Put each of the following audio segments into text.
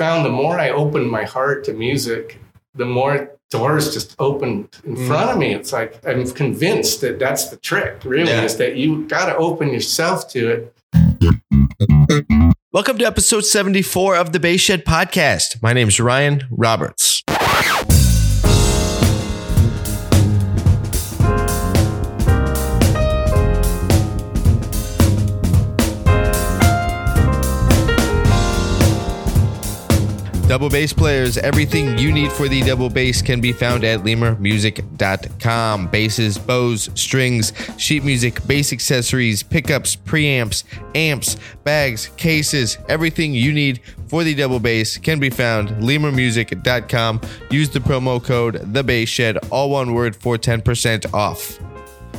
found the more I opened my heart to music, the more doors just opened in Mm. front of me. It's like I'm convinced that that's the trick, really, Yeah. is that you got to open yourself to it. Welcome to episode 74 of the Bass Shed Podcast. My name is Ryan Roberts. Double bass players, everything you need for the double bass can be found at lemurmusic.com. Basses, bows, strings, sheet music, bass accessories, pickups, preamps, amps, bags, cases, everything you need for the double bass can be found lemurmusic.com. Use the promo code the bass shed, all one word for 10% off.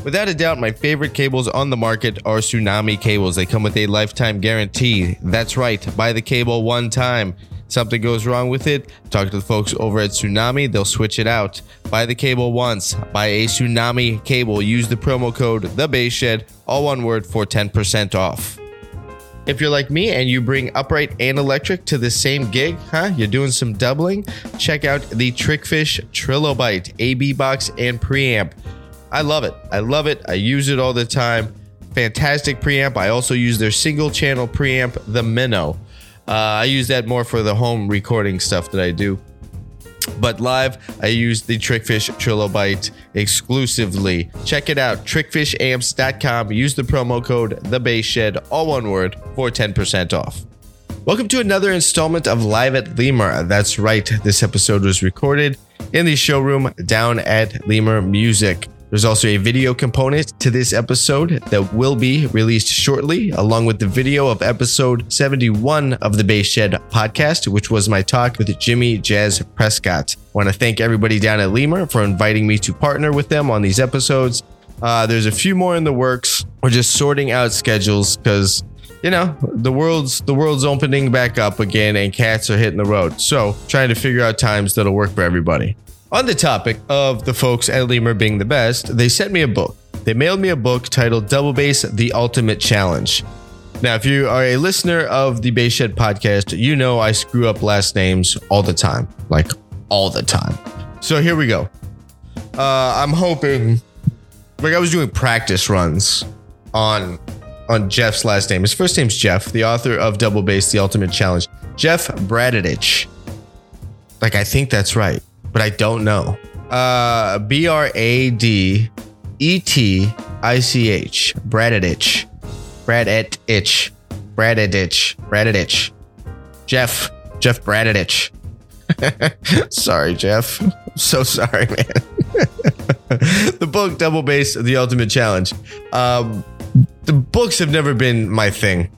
Without a doubt, my favorite cables on the market are Tsunami cables. They come with a lifetime guarantee. That's right, buy the cable one time. Something goes wrong with it, talk to the folks over at Tsunami. They'll switch it out. Buy the cable once. Buy a Tsunami cable. Use the promo code The Bass Shed, all one word, for 10% off. If you're like me and you bring upright and electric to the same gig, huh? You're doing some doubling? Check out the Trickfish Trilobite AB box and preamp. I love it. I love it. I use it all the time. Fantastic preamp. I also use their single channel preamp, the Minnow. Uh, I use that more for the home recording stuff that I do. But live, I use the Trickfish Trilobite exclusively. Check it out, trickfishamps.com. Use the promo code The Shed, all one word, for 10% off. Welcome to another installment of Live at Lemur. That's right, this episode was recorded in the showroom down at Lemur Music. There's also a video component to this episode that will be released shortly, along with the video of episode 71 of the Bass Shed podcast, which was my talk with Jimmy Jazz Prescott. I want to thank everybody down at Lemur for inviting me to partner with them on these episodes. Uh, there's a few more in the works. We're just sorting out schedules because you know the world's the world's opening back up again and cats are hitting the road so trying to figure out times that'll work for everybody on the topic of the folks at lemur being the best they sent me a book they mailed me a book titled double bass the ultimate challenge now if you are a listener of the Bass Shed podcast you know i screw up last names all the time like all the time so here we go uh, i'm hoping like i was doing practice runs on on Jeff's last name. His first name's Jeff, the author of Double Bass, The Ultimate Challenge. Jeff Bradetich. Like, I think that's right, but I don't know. Uh, B R A D E T I C H. Bradetich. Bradetich. Bradetich. Bradetich. Jeff. Jeff Bradetich. sorry, Jeff. I'm so sorry, man. the book Double Bass, The Ultimate Challenge. Um, the books have never been my thing.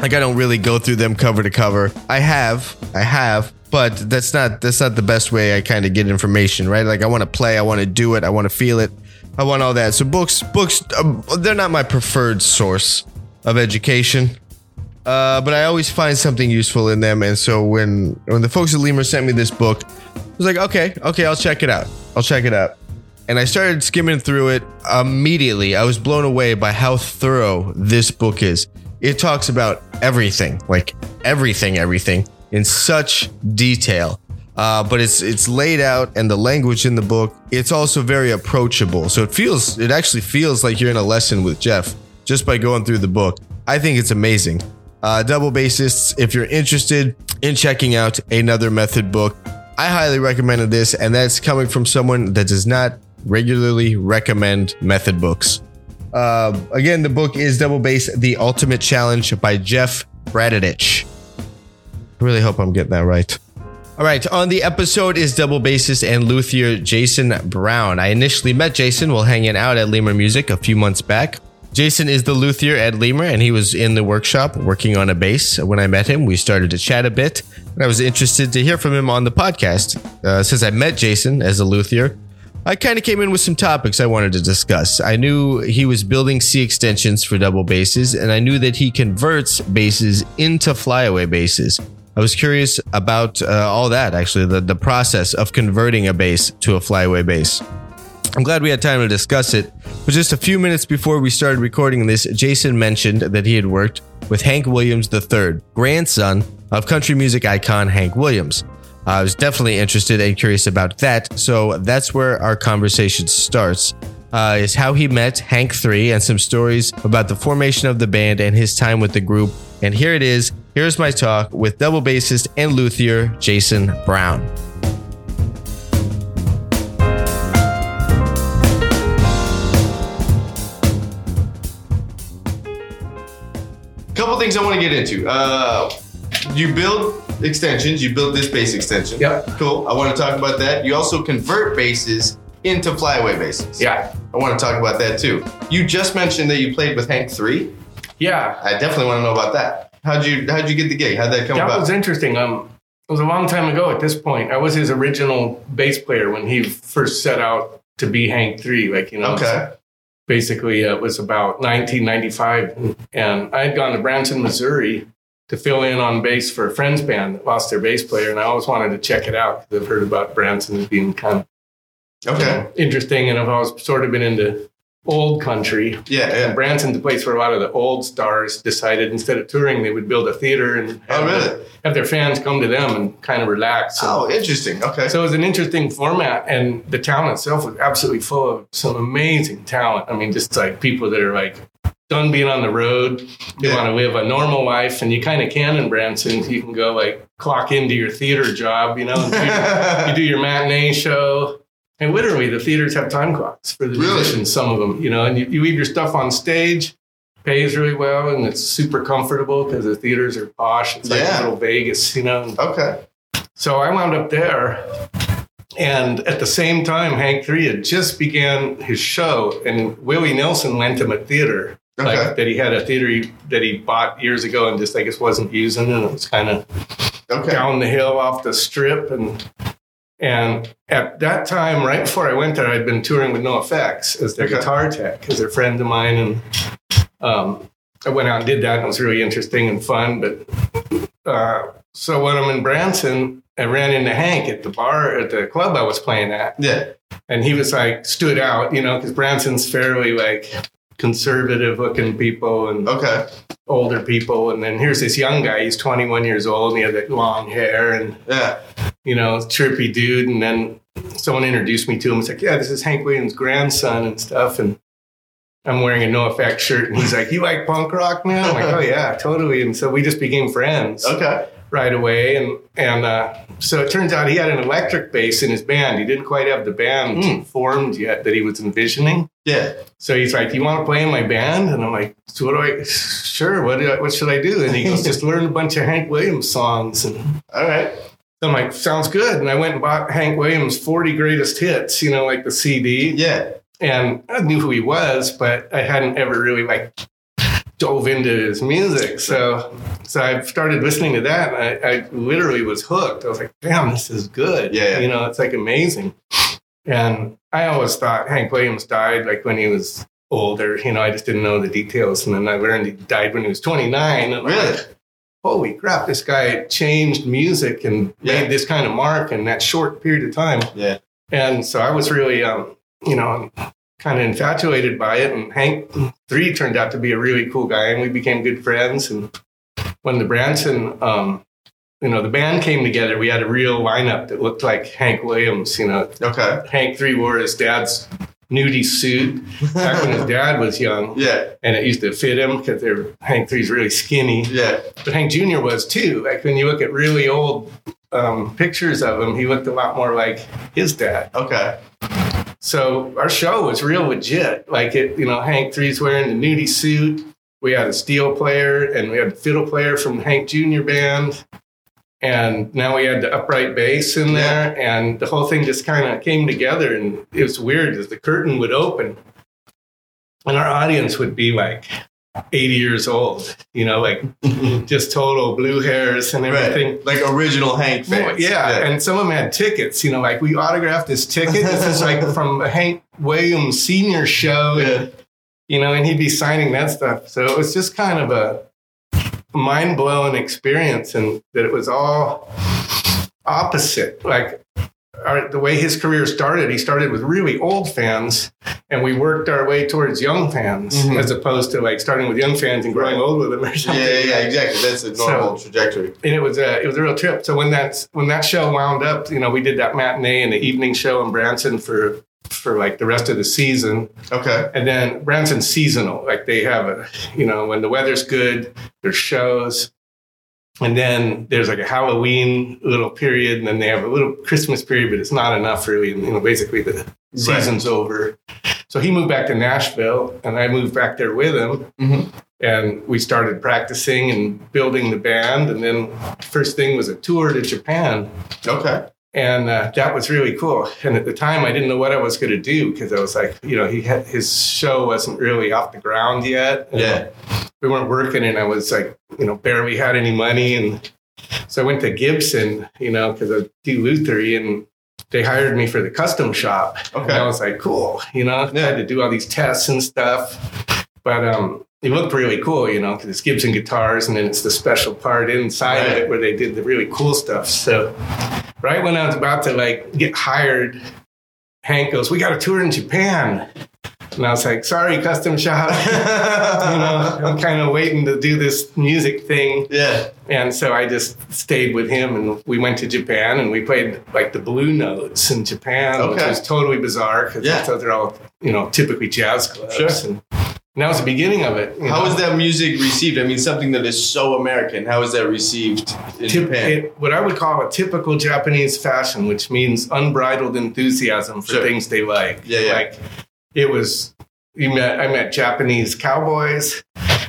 Like I don't really go through them cover to cover. I have, I have, but that's not that's not the best way I kind of get information, right? Like I want to play, I want to do it, I want to feel it, I want all that. So books, books, um, they're not my preferred source of education. Uh, but I always find something useful in them, and so when when the folks at Lemur sent me this book, I was like, okay, okay, I'll check it out. I'll check it out and I started skimming through it immediately. I was blown away by how thorough this book is. It talks about everything, like everything, everything in such detail. Uh, but it's it's laid out, and the language in the book it's also very approachable. So it feels it actually feels like you're in a lesson with Jeff just by going through the book. I think it's amazing. Uh, double bassists, if you're interested in checking out another method book, I highly recommend this, and that's coming from someone that does not regularly recommend method books. Uh, again, the book is Double Bass The Ultimate Challenge by Jeff Bradetich. Really hope I'm getting that right. All right, on the episode is double bassist and luthier Jason Brown. I initially met Jason while hanging out at Lemur Music a few months back. Jason is the luthier at Lemur, and he was in the workshop working on a bass. When I met him, we started to chat a bit, and I was interested to hear from him on the podcast. Uh, since I met Jason as a luthier, I kind of came in with some topics I wanted to discuss. I knew he was building C extensions for double basses, and I knew that he converts basses into flyaway basses. I was curious about uh, all that, actually, the, the process of converting a base to a flyaway base. I'm glad we had time to discuss it. But just a few minutes before we started recording this, Jason mentioned that he had worked with Hank Williams III, grandson of country music icon Hank Williams. I was definitely interested and curious about that, so that's where our conversation starts. Uh, is how he met Hank 3 and some stories about the formation of the band and his time with the group. And here it is. Here's my talk with double bassist and luthier Jason Brown. Couple things I want to get into. Uh, you build extensions. You build this bass extension. Yeah. Cool. I want to talk about that. You also convert basses into flyaway basses. Yeah. I want to talk about that too. You just mentioned that you played with Hank Three. Yeah. I definitely want to know about that. How'd you How'd you get the gig? How'd that come That about? That was interesting. Um, it was a long time ago at this point. I was his original bass player when he first set out to be Hank Three. Like, you know, Okay. basically uh, it was about 1995. And I had gone to Branson, Missouri to fill in on bass for a friend's band that lost their bass player. And I always wanted to check it out because I've heard about Branson as being kind of you Okay. know, interesting. And I've always sort of been into old country. Yeah. And Yeah. Branson's a place where a lot of the old stars decided instead of touring, they would build a theater and Oh, have, really? have their fans come to them and kind of relax. And Oh, interesting. Okay. so it was an interesting format, and the town itself was absolutely full of some amazing talent. I mean, just like people that are like done being on the road, they Yeah. want to live a normal life, and you kind of can in Branson. You can go like clock into your theater job, you know, and you do your matinee show. And literally, the theaters have time clocks for the Really? musicians, some of them, you know, and you, you leave your stuff on stage, pays really well, and it's super comfortable because the theaters are posh. It's like Yeah. little Vegas, you know. okay. so I wound up there. And at the same time, Hank Three had just began his show, and Willie Nelson lent him a theater. Okay. Like that he had a theater he, that he bought years ago and just I guess wasn't using, and it was kind of Okay. down the hill off the strip. And and at that time, right before I went there, I'd been touring with NOFX as their Okay. guitar tech, as they're friend of mine, and um, I went out and did that, and it was really interesting and fun. But uh, so when I'm in Branson, I ran into Hank at the bar at the club I was playing at, Yeah. and he was like stood out, you know, because Branson's fairly like conservative looking people and Okay. older people, and then here's this young guy. He's 21 years old, and he had that long hair and Yeah. you know, trippy dude. And then someone introduced me to him. It's like, yeah, this is Hank Williams' grandson and stuff. And I'm wearing a NOFX shirt. And he's like, you like punk rock man? I'm like, oh, yeah, totally. And so we just became friends Okay. Right away. And, and uh, so it turns out he had an electric bass in his band. He didn't quite have the band Hmm. formed yet that he was envisioning. Yeah. So he's like, Do "You want to play in my band?" And I'm like, "So what do I? Sure. What do I, what should I do?" And he goes, "Just learn a bunch of Hank Williams songs." And All right. I'm like, sounds good. And I went and bought Hank Williams' 40 greatest hits, you know, like the CD. Yeah. And I knew who he was, but I hadn't ever really like dove into his music. So so I started listening to that and I, I literally was hooked. I was like, damn, this is good. Yeah. You know, it's like amazing. And I always thought Hank Williams died like when he was older. You know, I just didn't know the details. And then I learned he died when he was 29. And Really? like, holy crap, this guy changed music and Yeah. made this kind of mark in that short period of time. Yeah. And so I was really, um, you know, kind of infatuated by it. And Hank Three turned out to be a really cool guy, and we became good friends. And when the Branson, um, you know, the band came together, we had a real lineup that looked like Hank Williams. You know, Okay. Hank Three wore his dad's nudie suit back when his dad was young, Yeah. and it used to fit him because Hank Three's really skinny Yeah. but Hank Jr. was too. Like when you look at really old um, pictures of him, he looked a lot more like his dad. Okay. So our show was real legit. Like it, you know, Hank Three's wearing the nudie suit. We had a steel player and we had a fiddle player from Hank Jr. band. And now we had the upright bass in there, and the whole thing just kind of came together. And it was weird as the curtain would open, and our audience would be like 80 years old, you know, like mm-hmm. just total blue hairs and everything. Right. Like original Hank fans. yeah, and some of them had tickets. You know, like we autographed this ticket. This is like from a Hank Williams Senior show, and, you know, and he'd be signing that stuff. So it was just kind of a mind blowing experience, and that it was all opposite. Like our, the way his career started, he started with really old fans, and we worked our way towards young fans, Mhm. as opposed to like starting with young fans and growing Right. old with them or Yeah, something. yeah, yeah, exactly. That's a normal trajectory. And it was a it was a real trip. So when that when that show wound up, you know, we did that matinee and the evening show in Branson for for like the rest of the season. Okay. And then Branson's seasonal. Like they have a, you know, when the weather's good, there's shows. And then there's like a Halloween little period, and then they have a little Christmas period, but it's not enough really. And, you know, basically the season's over. So he moved back to Nashville, and I moved back there with him. Mhm. And we started practicing and building the band. And then first thing was a tour to Japan Okay. and uh, that was really cool. And at the time, I didn't know what I was going to do because I was like, you know, he had his show wasn't really off the ground yet. Yeah. We weren't working, and I was like, you know, barely had any money, and so I went to Gibson, you know, because I do Lutherie, and they hired me for the custom shop. Okay. And I was like, cool, you know, I had to do all these tests and stuff, but um. It looked really cool, you know, because it's Gibson guitars, and then it's the special part inside of it where they did the really cool stuff. So, right when I was about to like get hired, Hank goes, "We got a tour in Japan," and I was like, "Sorry, custom shop." you know, I'm kind of waiting to do this music thing. Yeah. And so I just stayed with him and we went to Japan and we played like the blue notes in Japan, which Okay. was totally bizarre because Yeah. those are all, you know, typically jazz clubs. Sure. And, and that was the beginning of it. How know. is that music received? I mean, something that is so American. How is that received in Tip- Japan? it- what I would call a typical Japanese fashion, which means unbridled enthusiasm for Sure. things they like. Yeah, yeah. Like it was, you met, I met Japanese cowboys.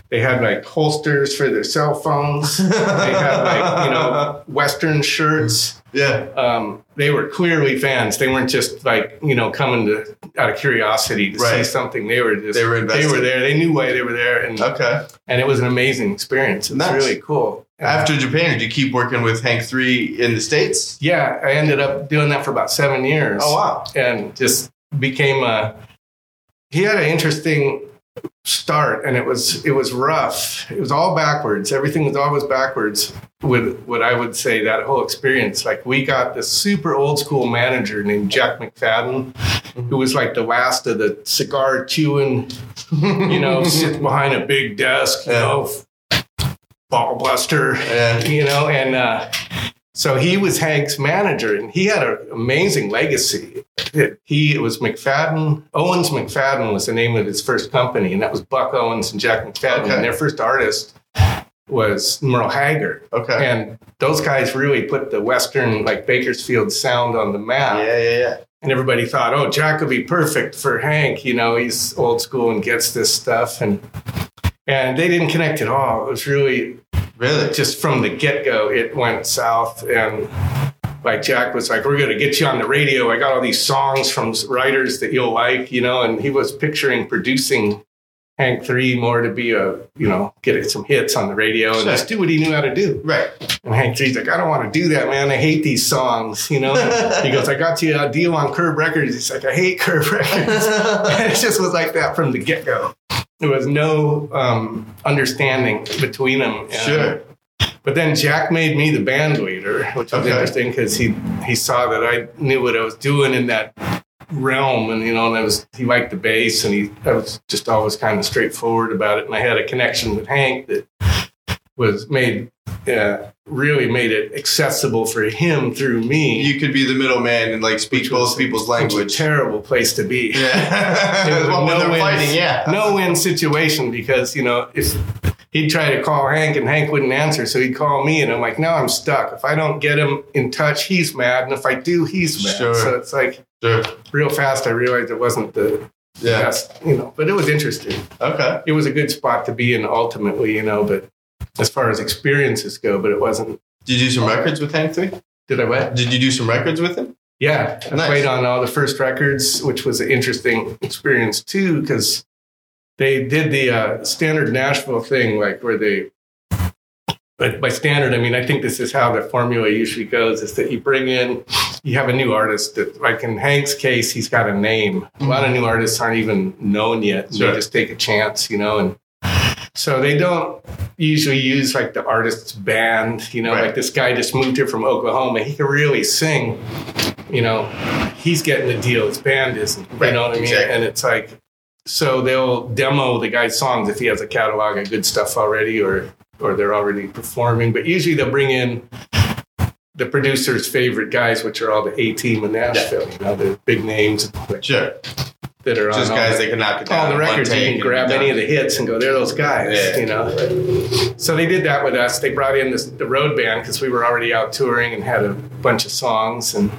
They had like holsters for their cell phones. they had like, you know, Western shirts. yeah. Um, they were clearly fans. They weren't just like, you know, coming to out of curiosity to see something. They were just, They were invested. they were there. They knew why they were there. And, Okay. and it was an amazing experience. It was Nice. really cool. After Japan, did you keep working with Hank Three in the states? Yeah, I ended up doing that for about seven years. Oh wow. And just became a. He had an interesting start, and it was it was rough. It was all backwards. Everything was always backwards. With what I would say that whole experience, like we got this super old school manager named Jack McFadden, who was like the last of the cigar chewing, you know, sits behind a big desk, you Yeah. know, ball buster Yeah. you know, and uh, so he was Hank's manager, and he had an amazing legacy. He it was McFadden, Owens McFadden was the name of his first company, and that was Buck Owens and Jack McFadden. Okay. And their first artist was Merle Haggard, Okay. and those guys really put the Western like Bakersfield sound on the map. Yeah, yeah, yeah. And everybody thought, oh, Jack would be perfect for Hank. You know, he's old school and gets this stuff, and and they didn't connect at all. It was really Really? just from the get go, it went south. And like Jack was like, "We're going to get you on the radio. I got all these songs from writers that you'll like, you know." And he was picturing producing Hank Three more to be a, you know, get some hits on the radio and Sure. just do what he knew how to do. Right. And Hank Three's like, "I don't want to do that, man. I hate these songs," you know. he goes, "I got you a deal on Curb Records." He's like, "I hate Curb Records." and it just was like that from the get go. There was no um, understanding between them. And- Sure. But then Jack made me the band leader, which was Okay. interesting because he he saw that I knew what I was doing in that realm, and you know, and I was he liked the bass, and he I was just always kind of straightforward about it, and I had a connection with Hank that was made uh, really made it accessible for him through me. You could be the middleman and like speak both people's language. a terrible place to be. Yeah. It was well, when they're no-win- fighting, yeah. no win situation because you know if he'd try to call Hank and Hank wouldn't answer, so he'd call me, and I'm like, now I'm stuck. If I don't get him in touch, he's mad, and if I do, he's mad. Sure. So it's like Sure. real fast. I realized it wasn't the Yeah. best, you know, but it was interesting. Okay. It was a good spot to be in ultimately, you know, but as far as experiences go, but it wasn't. Did you do some records with Hank Three? Did I what? Did you do some records with him? Yeah, I Nice. played on all the first records, which was an interesting experience too, because they did the uh, standard Nashville thing, like where they. But by standard, I mean I think this is how the formula usually goes: is that you bring in, you have a new artist that, like in Hank's case, he's got a name. A lot of new artists aren't even known yet; Sure. they just take a chance, you know, and so they don't usually use like the artist's band. You know, Right. like this guy just moved here from Oklahoma; he can really sing you know, he's getting the deal. His band isn't. You Right, know what I mean? And it's like, so they'll demo the guy's songs if he has a catalog of good stuff already, or or they're already performing. But usually they'll bring in the producer's favorite guys, which are all the A team in Nashville. You know, the big names Sure. That are Just on guys that can knock it down. all the records. You can grab any of the hits and go, they're those guys. Yeah. You know. So they did that with us. They brought in this, the road band because we were already out touring and had a bunch of songs and.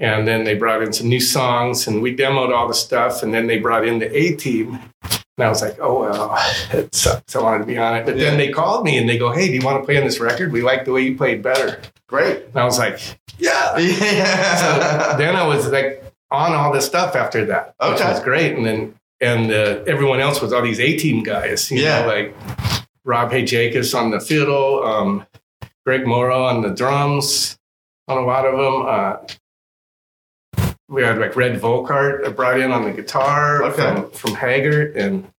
And then they brought in some new songs, and we demoed all the stuff. And then they brought in the A team, and I was like, "Oh well, it sucks. I wanted to be on it." But Yeah. then they called me and they go, "Hey, do you want to play on this record? We like the way you played better." Great. And I was like, "Yeah." Yeah. So then I was like on all this stuff after that, which was great. And then and uh, everyone else was all these A team guys, you Yeah. know, like Rob Hajacos on the fiddle, um, Greg Morrow on the drums, on a lot of them. Uh, we had like Red Volkaert brought in on the guitar Okay. from, from Haggard. And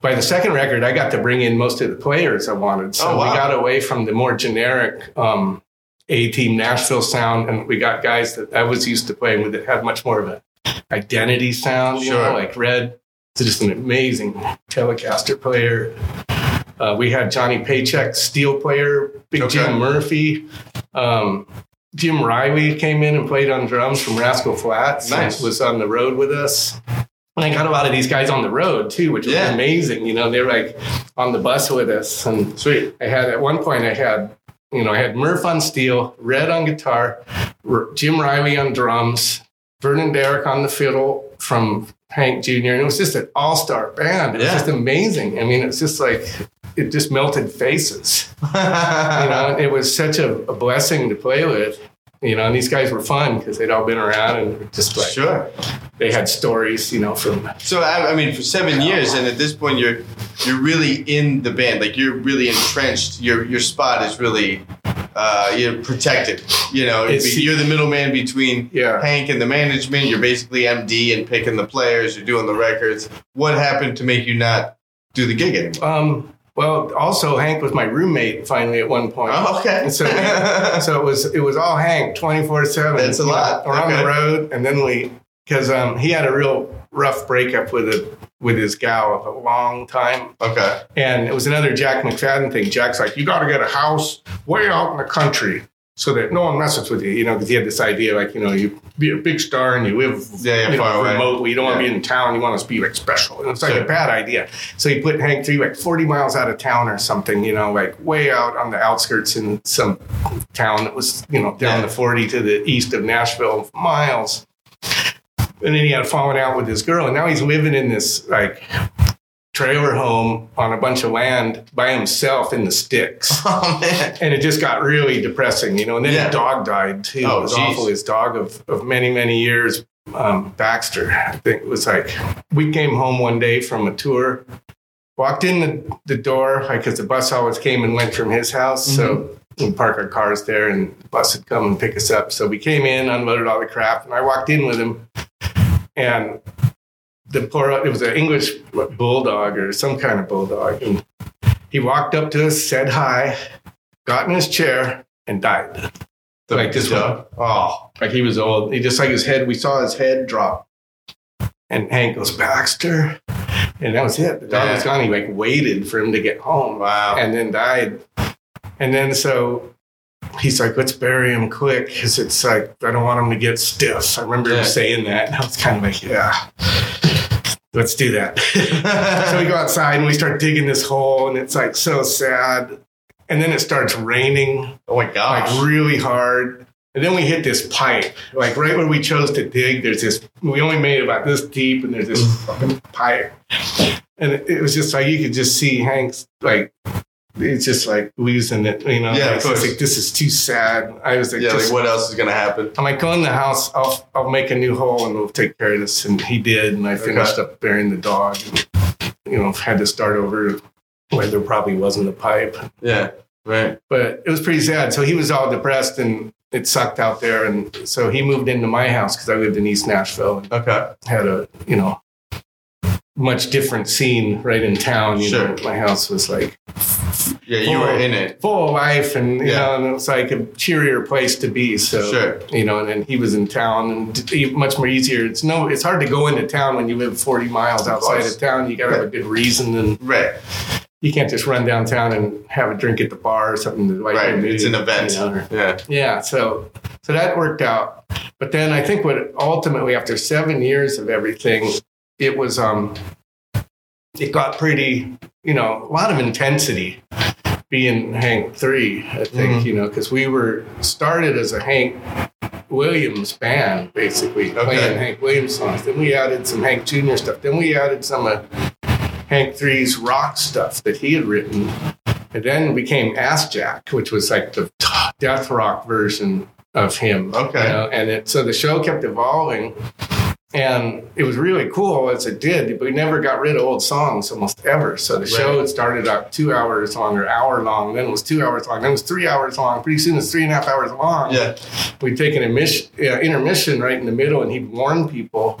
by the second record, I got to bring in most of the players I wanted. So Oh, wow. we got away from the more generic um, A team Nashville sound, and we got guys that I was used to playing with that had much more of an identity sound. You Sure. know, like Red It's just an amazing Telecaster player. Uh, we had Johnny Paycheck, steel player, Big Okay. Jim Murphy. Um, Jim Riley came in and played on drums from Rascal Flatts. Nice. Was on the road with us. And I got a lot of these guys on the road too, which was Yeah. amazing. You know, they were like on the bus with us. And Sweet. I had at one point I had, you know, I had Murph on steel, Red on guitar, R- Jim Riley on drums, Vernon Derrick on the fiddle from Hank Jr. And it was just an all-star band. It was just amazing. I mean, it's just like it just melted faces. You know, it was such a, a blessing to play with. You know, and these guys were fun because they'd all been around and just like sure. they had stories. You know, from So I, I mean, for seven years, and at this point, you're you're really in the band. Like you're really entrenched. Your your spot is really uh, you're protected. You know, It's- you're the middleman between Yeah. Hank and the management. You're basically MD and picking the players. You're doing the records. What happened to make you not do the gig anymore? um, well, also Hank was my roommate finally at one point. Oh, okay. So, so it was it was all Hank twenty four seven. That's a lot. We're on Okay. the road, and then we because um, he had a real rough breakup with a with his gal of a long time, okay. and it was another Jack McFadden thing. Jack's like, you got to get a house way out in the country so that no one messes with you, you know, because he had this idea like you know you be a big star and you live Yeah, yeah, you know, remotely. You don't want to be in town. You want to be like special. And it's like Sure. a bad idea. So he put Hank through like 40 miles out of town or something, you know, like way out on the outskirts in some town that was, you know, down Yeah. the 40 to the east of Nashville miles. And then he had fallen out with his girl. And now he's living in this like trailer home on a bunch of land by himself in the sticks. Oh man. And it just got really depressing, you know. And then Yeah. his dog died too. Oh, it was geez. awful. His dog of, of many, many years, um, Baxter, I think it was like, we came home one day from a tour, walked in the, the door, because the bus always came and went from his house. So we park our cars there and the bus would come and pick us up. So we came in, unloaded all the crap, and I walked in with him. And the poor, it was an English bulldog or some kind of bulldog. And he walked up to us, said hi, got in his chair, and died. The Like this dog. Oh. Like he was old. He just like his head, we saw his head drop. And Hank goes, Baxter. And that was it. The dog Yeah. was gone. He like waited for him to get home Wow. and then died. And then so he's like, let's bury him quick because it's like, I don't want him to get stiff. I remember Yeah. him saying that. And I was kind of like, yeah, let's do that. so we go outside and we start digging this hole and it's like so sad. And then it starts raining oh my gosh. like really hard. And then we hit this pipe, like right where we chose to dig. There's this. We only made it about this deep, and there's this mm. fucking pipe, and it was just like you could just see Hank's like. It's just like losing it, you know. Yeah, It's just course. like this is too sad. I was like, yeah. Like what else is gonna happen? I'm like, go in the house. I'll I'll make a new hole and we'll take care of this. And he did, and I finished up burying the dog. And, you know, had to start over where there probably wasn't a pipe Yeah. Right. but it was pretty sad. So he was all depressed and it sucked out there. And so he moved into my house because I lived in East Nashville and Okay. had a, you know, much different scene right in town. You know, my house was like, Yeah, you were in it. full of life, and you Yeah. know, and it was like a cheerier place to be. So Sure. you know, and then he was in town, and much more easier. It's no, it's hard to go into town when you live forty miles outside course. of town. You got to have a good reason, and Right. you can't just run downtown and have a drink at the bar or something. To lighten Right. It's an event. you know, or- Yeah. yeah, so so that worked out. But then I think what ultimately after seven years of everything, it was um it got pretty, you know, a lot of intensity being Hank three, I think, Mhm. you know, because we were started as a Hank Williams band, basically, Okay. playing Hank Williams songs. Then we added some Hank Jr. stuff. Then we added some of Hank Three's rock stuff that he had written. And then became Assjack, which was like the death rock version of him. Okay. you know, And it, so the show kept evolving. And it was really cool as it did, but we never got rid of old songs almost ever. So the show Right. had started out two hours long or hour long, then it was two hours long, then it was three hours long. Pretty soon it's three and a half hours long. Yeah. We'd take an emission, uh, intermission right in the middle, and he'd warn people,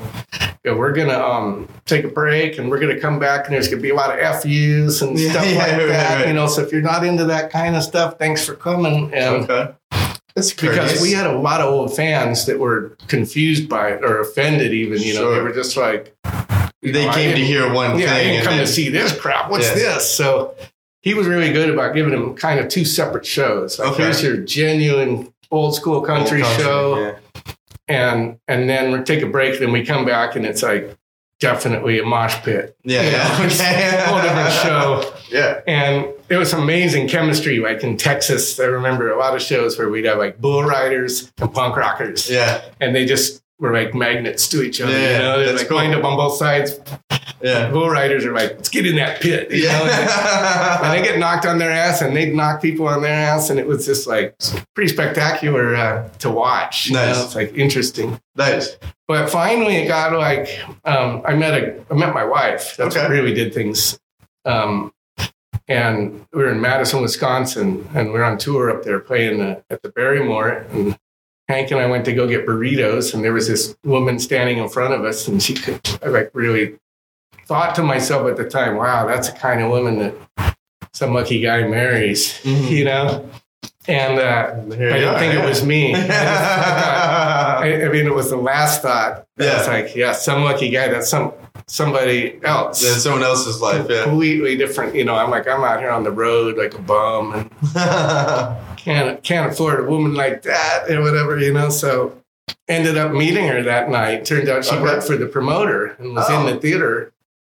yeah, we're gonna um, take a break, and we're gonna come back, and there's gonna be a lot of FUs and Yeah, stuff yeah, like right, that. right. You know, so if you're not into that kind of stuff, thanks for coming. And Okay. That's because we had a lot of old fans that were confused by it or offended, even you know, they were just like, They know, came to hear one yeah, thing. didn't and come then- to see this crap. What's Yeah. this? So he was really good about giving them kind of two separate shows. Like Okay. here's your genuine old school country, Old show, yeah. and and then we take a break. Then we come back, and it's like definitely a mosh pit. Yeah, You yeah. know, it's a whole different show. Yeah. And it was amazing chemistry. Like in Texas, I remember a lot of shows where we'd have like bull riders and punk rockers Yeah. and they just were like magnets to each other. Yeah, you know, they're that's like cool. lined up on both sides. Yeah. Bull riders are like, let's get in that pit. You know? And they get knocked on their ass, and they'd knock people on their ass, and it was just like pretty spectacular uh, to watch. you Nice. know? It's like interesting. nice. But finally, it got like um, I met a I met my wife. That's Okay. what really did things. Um, and we were in Madison, Wisconsin, and we are on tour up there playing the, at the Barrymore. And Hank and I went to go get burritos, and there was this woman standing in front of us, and she could I like really thought to myself at the time, "Wow, that's the kind of woman that some lucky guy marries," Mhm. you know. And uh, I didn't think it was me. I just- I thought- I, I mean, it was the last thought. Yeah. It's like, yeah, some lucky guy. That's some somebody else. Yeah, someone else's life. Yeah. Completely different. You know, I'm like, I'm out here on the road like a bum and can't can't afford a woman like that or whatever. You know, so ended up meeting her that night. Turned out she Okay. worked for the promoter and was Oh. in the oh. theater.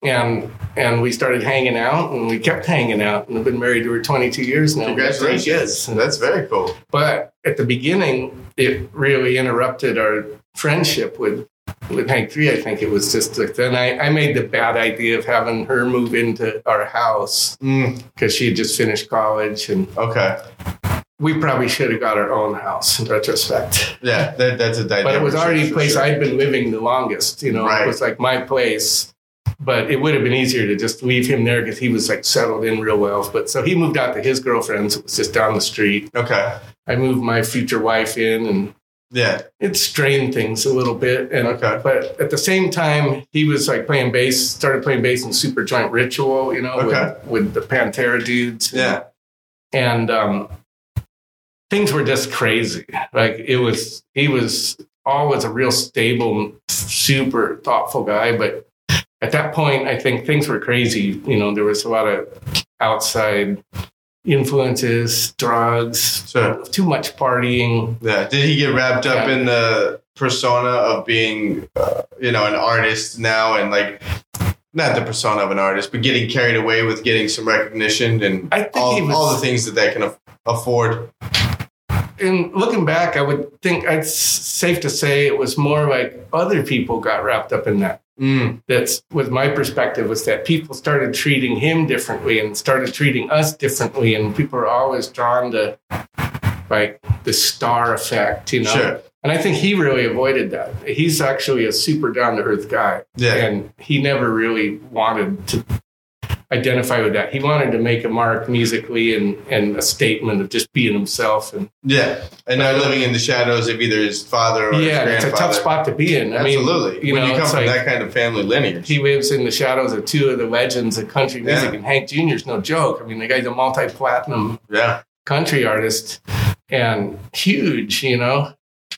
And and we started hanging out, and we kept hanging out, and we've been married to her 22 years now. Congratulations. Kids. That's very cool. But at the beginning, it really interrupted our friendship with with Hank Three. I think it was just like then I, I made the bad idea of having her move into our house Mm, because she had just finished college, and okay. we probably should have got our own house in retrospect. Yeah, that, that's a dynamic. But it was already a place sure. I'd been living the longest. You know, Right. it was like my place. But it would have been easier to just leave him there because he was like settled in real well. But so he moved out to his girlfriend's. It was just down the street. Okay. I moved my future wife in, and Yeah. it strained things a little bit. And Okay. but at the same time, he was like playing bass, started playing bass in Superjoint Ritual, you know, Okay. with, with the Pantera dudes. Yeah. And um, things were just crazy. Like it was, he was always a real stable, super thoughtful guy. But at that point, I think things were crazy. You know, there was a lot of outside influences, drugs, too much partying. Yeah. Did he get wrapped up Yeah. in the persona of being, uh, you know, an artist now and like, not the persona of an artist, but getting carried away with getting some recognition and I think all, was- all the things that they can af- afford. and looking back, I would think it's safe to say it was more like other people got wrapped up in that. Mm. That's was my perspective was that people started treating him differently and started treating us differently, and people are always drawn to like the star effect, you know. Sure. And I think he really avoided that. He's actually a super down to earth guy, Yeah. and he never really wanted to. Identify with that. He wanted to make a mark musically and and a statement of just being himself. And Yeah, and not living in the shadows of either his father or yeah, it's a tough spot to be in. I mean, Absolutely. you when know, you come from like- that kind of family lineage. he lives in the shadows of two of the legends of country music, Yeah. and Hank Jr. is no joke. I mean, the guy's a multi-platinum yeah. country artist and huge, you know.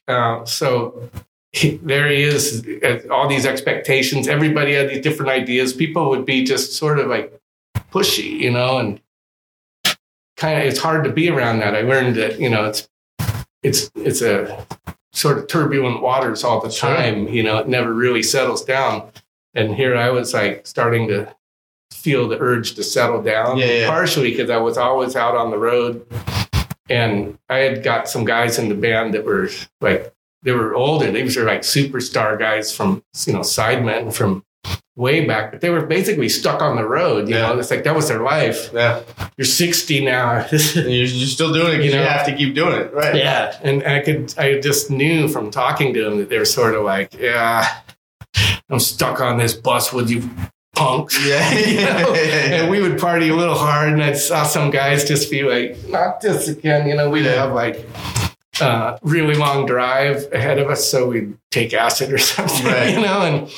Uh, so he, there he is, uh, all these expectations. Everybody had these different ideas. People would be just sort of like pushy, you know, and kind of it's hard to be around that. I learned that, you know, it's it's it's a sort of turbulent waters all the time. You know, it never really settles down. And here I was like starting to feel the urge to settle down, Yeah, yeah. partially because I was always out on the road and I had got some guys in the band that were like they were older. These were like superstar guys from you know sidemen from way back, but they were basically stuck on the road. You Yeah. know, it's like that was their life. Yeah. You're 60 now. You're, you're still doing it You you, have to keep doing it. Right. yeah, and I could I just knew from talking to them that they were sort of like, yeah, I'm stuck on this bus with you punks. Yeah. You know? yeah, yeah. and we would party a little hard, and I saw some guys just be like, "Not this again." You know, we'd Yeah. have like uh, really long drive ahead of us, so we'd take acid or something. Right. You know, and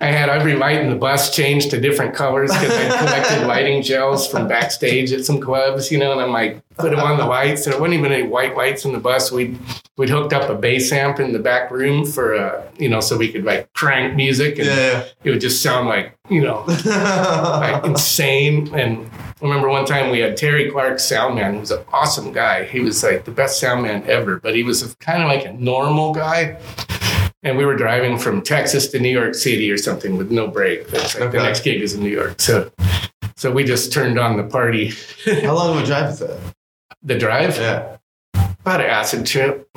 I had every light in the bus changed to different colors because I collected lighting gels from backstage at some clubs. You know, and I'm like, put them on the lights, and it wasn't even any white lights in the bus. We'd we'd hooked up a bass amp in the back room for uh, you know, so we could like crank music, and yeah. it would just sound like you know like insane. And I remember one time we had Terry Clark, sound man, who was an awesome guy. He was like the best sound man ever, but he was kind of like a normal guy. And we were driving from Texas to New York City or something with no break. Like Okay. the next gig is in New York. So so we just turned on the party. How long of a drive is that? The drive? Yeah. About an acid trip.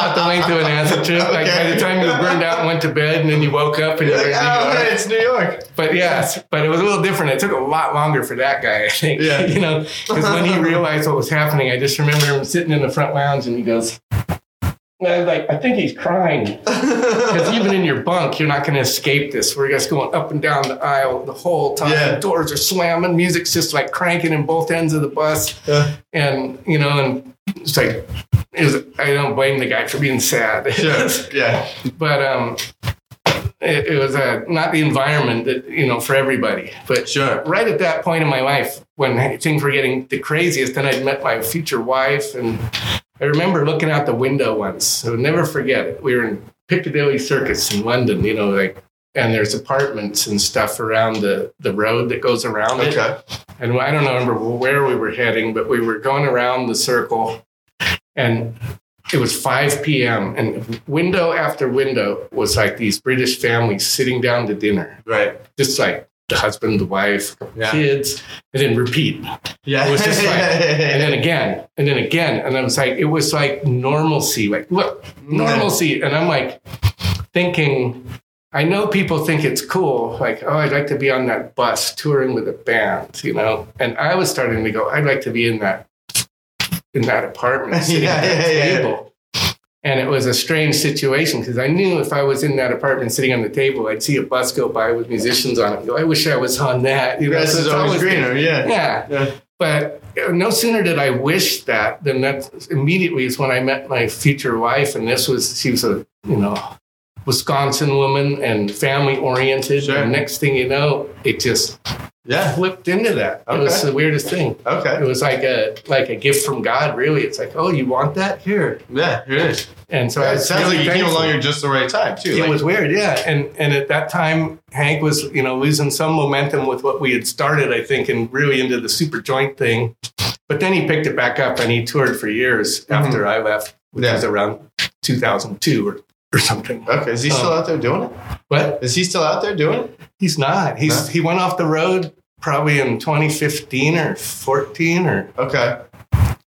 About the length of an acid trip. Like by the time you burned out and went to bed and then you woke up and you were in New oh, it's New York. But yes, but it was a little different. It took a lot longer for that guy, I think. Yeah. You know, because when he realized what was happening, I just remember him sitting in the front lounge and he goes, and I was like, I think he's crying. Because even in your bunk, you're not going to escape this. We're just going up and down the aisle the whole time. Yeah. Doors are slamming, music's just like cranking in both ends of the bus. Yeah. And, you know, and it's like, it was, I don't blame the guy for being sad. Sure. Yeah. but um, it, it was uh, not the environment that you know for everybody. But Sure. right at that point in my life, when things were getting the craziest, then I'd met my future wife, and I remember looking out the window once. I'll never forget it. We were in Piccadilly Circus in London, you know, like. And there's apartments and stuff around the, the road that goes around it. Okay. And I don't remember where we were heading, but we were going around the circle and it was 5 p.m. and window after window was like these British families sitting down to dinner, Right. just like the husband, the wife, Yeah. kids, and then repeat. Yeah. It was just like, and then again, and then again. And I was like, it was like normalcy, like, look, normalcy. And I'm like thinking, I know people think it's cool, like, oh, I'd like to be on that bus touring with a band, you know? And I was starting to go, I'd like to be in that in that apartment sitting Yeah, at that yeah, yeah. table. And it was a strange situation because I knew if I was in that apartment sitting on the table, I'd see a bus go by with musicians on it. Go, I wish I was on that. You know, Grass so is always always- greener. Yeah. Yeah. Yeah. But uh, no sooner did I wish that than that immediately is when I met my future wife. And this was, she was a, you know, Wisconsin woman and family oriented. Sure. And next thing you know, it just Yeah. flipped into that. It was the weirdest thing. Okay, it was like a like a gift from God, really. It's like, oh, you want that? Here. Yeah. Here it is. And so I it sounds really like you came thankful. along at just the right time too. It Like, was weird, yeah. And and at that time, Hank was, you know, losing some momentum with what we had started, I think, and really into the super joint thing. But then he picked it back up and he toured for years mm-hmm. after I left, which Yeah. was around 2002 or, or something. okay. Is he still Um, out there doing it? What is he still out there doing it? he's not. He's he went off the road probably in 2015 or 14 or Okay.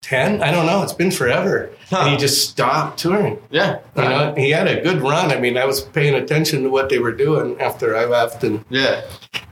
10. I don't know. It's been forever. And he just stopped touring. Yeah. You know, he had a good run. I mean, I was paying attention to what they were doing after I left, and Yeah.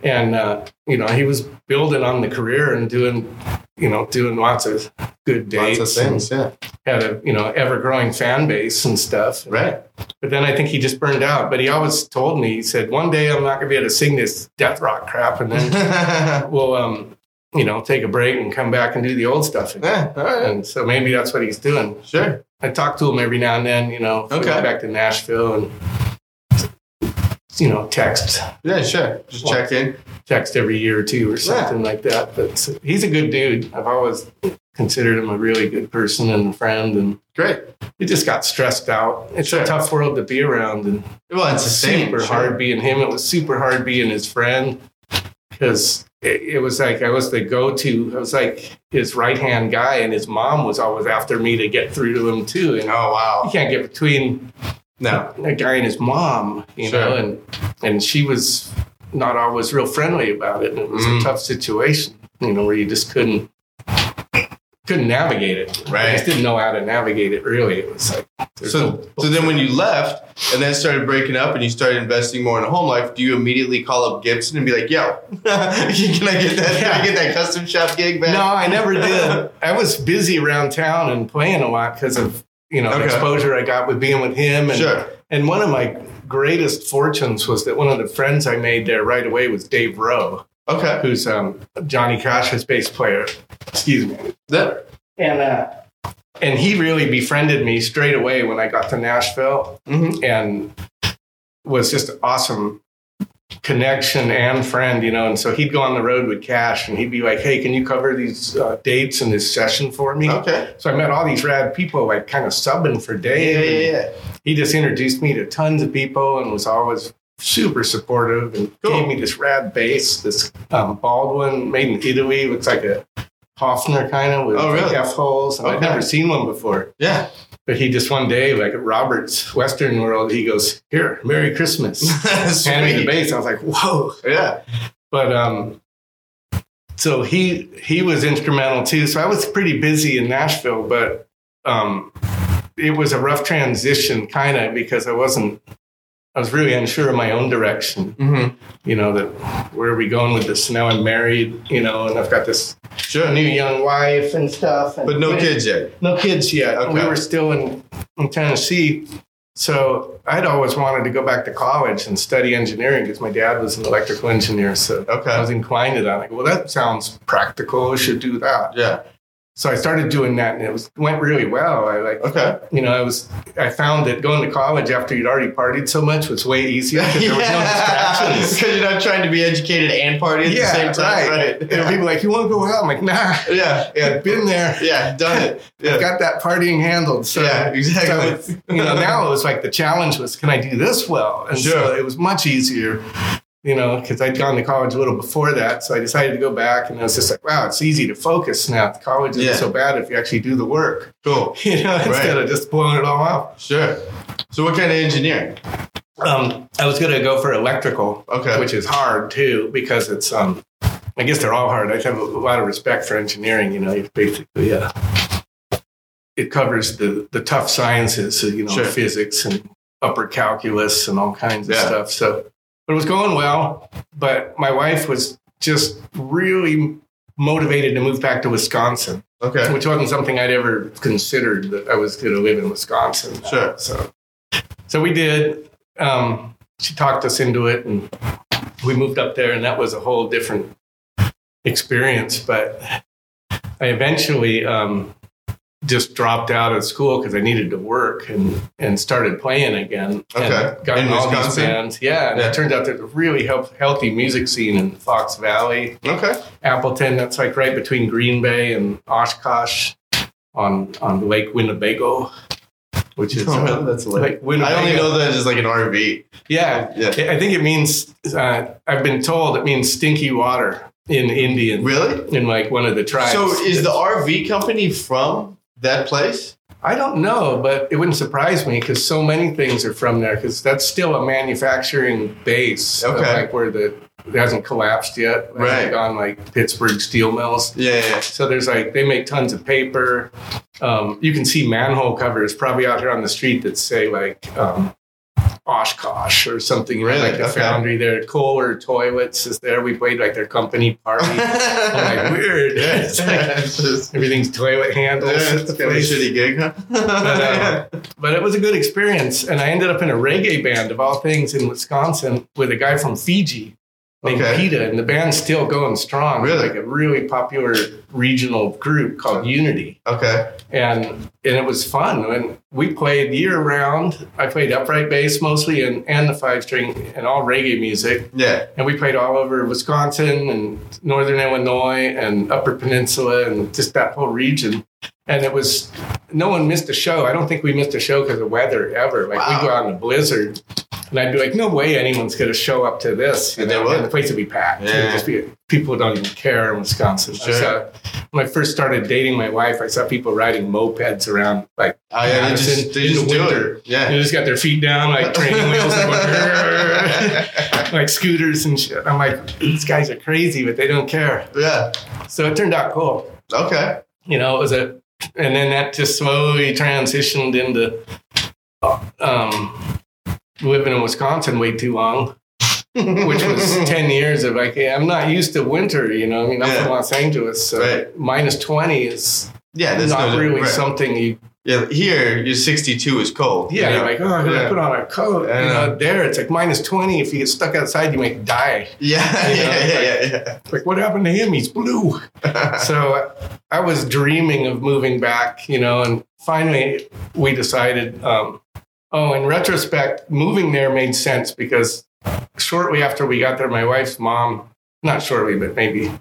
and uh, you know, he was building on the career and doing, you know, doing lots of good dates. Lots of things. Yeah. had a you know ever growing fan base and stuff. Right. But then I think he just burned out. But he always told me, he said, one day I'm not gonna be able to sing this death rock crap, and then we'll um you know take a break and come back and do the old stuff again. yeah. Right. And so maybe that's what he's doing. Sure. I talk to him every now and then, you know, Okay. back to Nashville and you know, text Yeah. Sure. Just Well- check in. text every year or two or something like that. But he's a good dude. I've always considered him a really good person and a friend and Great. he just got stressed out. It's Sure. a tough world to be around and Well, it's the same. super sure. hard being him. It was super hard being his friend because it, it was like I was the go-to. I was like his right-hand guy, and his mom was always after me to get through to him too. And Oh wow, you can't get between No. a guy and his mom, you Sure. know, and and she was not always real friendly about it. And it was Mm. a tough situation, you know, where you just couldn't couldn't navigate it. I Right. just didn't know how to navigate it. Really, it was like So, no- so then when you left and then started breaking up and you started investing more in a home life, do you immediately call up Gibson and be like, "Yo, can I get that? Can I get that custom shop gig back?" No, I never did. I was busy around town and playing a lot because of you know the Okay. exposure I got with being with him. And Sure. and one of my greatest fortunes was that one of the friends I made there right away was Dave Roe, Okay. who's um, Johnny Cash's bass player. Excuse me. That, And uh, and he really befriended me straight away when I got to Nashville, Mhm. and was just an awesome connection and friend, you know. And so he'd go on the road with Cash, and he'd be like, "Hey, can you cover these uh, dates in this session for me?" Okay. So I met all these rad people, like kind of subbing for Yeah, Dave. yeah, and yeah. He just introduced me to tons of people and was always super supportive and Cool. gave me this rad bass, this um, Baldwin made in Italy, looks like a Hofner kind of with Oh, really? F holes. And I'd never seen one before. Yeah. But he just one day, like at Robert's Western World, he goes, "Here, Merry Christmas." Handed me the bass. I was like, "Whoa!" Yeah. But um, so he he was instrumental too. So I was pretty busy in Nashville, but um, it was a rough transition, kind of because I wasn't. I was really unsure of my own direction. Mm-hmm. You know that where are we going with this? Now I'm married. You know, and I've got this Sure. new young wife and stuff. And But no kids yet. no kids yet. Okay. We were still in, in Tennessee. So I'd always wanted to go back to college and study engineering because my dad was an electrical engineer. So Okay. I was inclined to that. Like, well, that sounds practical. We should do that. Yeah. So I started doing that, and it was went really well. I like, Okay. you know, I was I found that going to college after you'd already partied so much was way easier because there was no distractions. Because you're not trying to be educated and party at yeah, the same time. right. Right. And people like, you want to go out? I'm like, nah. Yeah. Yeah. I've been there. Yeah. Done it. Yeah. Got that partying handled. So yeah. Exactly. it's, you know, now it was like the challenge was, can I do this well? And so it was much easier, you know, because I'd gone to college a little before that. So I decided to go back, and I was just like, wow, it's easy to focus now. College isn't Yeah. so bad if you actually do the work, Cool. you know, instead of just blowing it all out. Sure. So what kind of engineering? Um, I was going to go for electrical, Okay. which is hard too, because it's, um, I guess they're all hard. I have a lot of respect for engineering. You know, it's basically, yeah. it covers the the tough sciences, so, you know, Sure. physics and upper calculus and all kinds of Yeah. stuff. So, it was going well. But my wife was just really motivated to move back to Wisconsin, Okay. which wasn't something I'd ever considered that I was going to live in Wisconsin. Sure. So, so we did. Um, she talked us into it, and we moved up there, and that was a whole different experience. But I eventually um, just dropped out of school because I needed to work and and started playing again. Okay. and got In all these Wisconsin? bands. Yeah, and Yeah. it turned out there's a really health, healthy music scene in Fox Valley. Okay. Appleton. That's like right between Green Bay and Oshkosh on on Lake Winnebago, which is uh, that's like I only know that as like an RV. Yeah, Yeah. I think it means. Uh, I've been told it means stinky water in Indian, Really? in like one of the tribes. So is the RV company from that place? I don't know, but it wouldn't surprise me because so many things are from there. Because that's still a manufacturing base, of, Okay. like where the it hasn't collapsed yet. Right. gone like Pittsburgh steel mills. Yeah. yeah, yeah. So there's like they make tons of paper. Um, you can see manhole covers probably out here on the street that say like um, Oshkosh or something. Really? Like the Okay. foundry there. Kohler Toilets is there. We played like their company party. I'm like, weird. It's like just- everything's toilet handles. Yeah, it's the kind of a place. shitty gig, huh? uh, But it was a good experience. And I ended up in a reggae band of all things in Wisconsin with a guy from Fiji named Okay. PETA. And the band's still going strong. Really? Like a really popular regional group called Unity. okay. And and it was fun. And we played year round. I played upright bass mostly and, and the five string and all reggae music. Yeah. And we played all over Wisconsin and northern Illinois and Upper Peninsula and just that whole region. And it was no one missed a show. I don't think we missed a show because of weather ever. Like Wow. we go out in a blizzard, and I'd be like, no way anyone's going to show up to this. you And they know? would. And the place would be packed. Yeah. just be- people don't even care in Wisconsin. Sure. saw- when I first started dating my wife, I saw people riding mopeds around like Oh, yeah. They just, they in just the winter. it. Yeah. They just got their feet down like training wheels and going, like scooters and shit. I'm like, these guys are crazy, but they don't care. yeah. So it turned out cool. Okay. You know, it was a, and then that just slowly transitioned into um, living in Wisconsin way too long, which was 10 years of like, I'm not used to winter, you know, I mean, I'm Yeah. from Los Angeles, so Right. minus 20 is yeah. That's not no, really right. something you Yeah. Here, your 62 is cold. Yeah, you you're like, oh, I gotta Yeah. put on a coat. I You know. know, there it's like minus 20. If you get stuck outside, you might die. Yeah. You know, Yeah. Yeah. Yeah. Like, what happened to him? He's blue. So I was dreaming of moving back, you know, and finally we decided, um, oh, in retrospect, moving there made sense because shortly after we got there, my wife's mom, not shortly, but maybe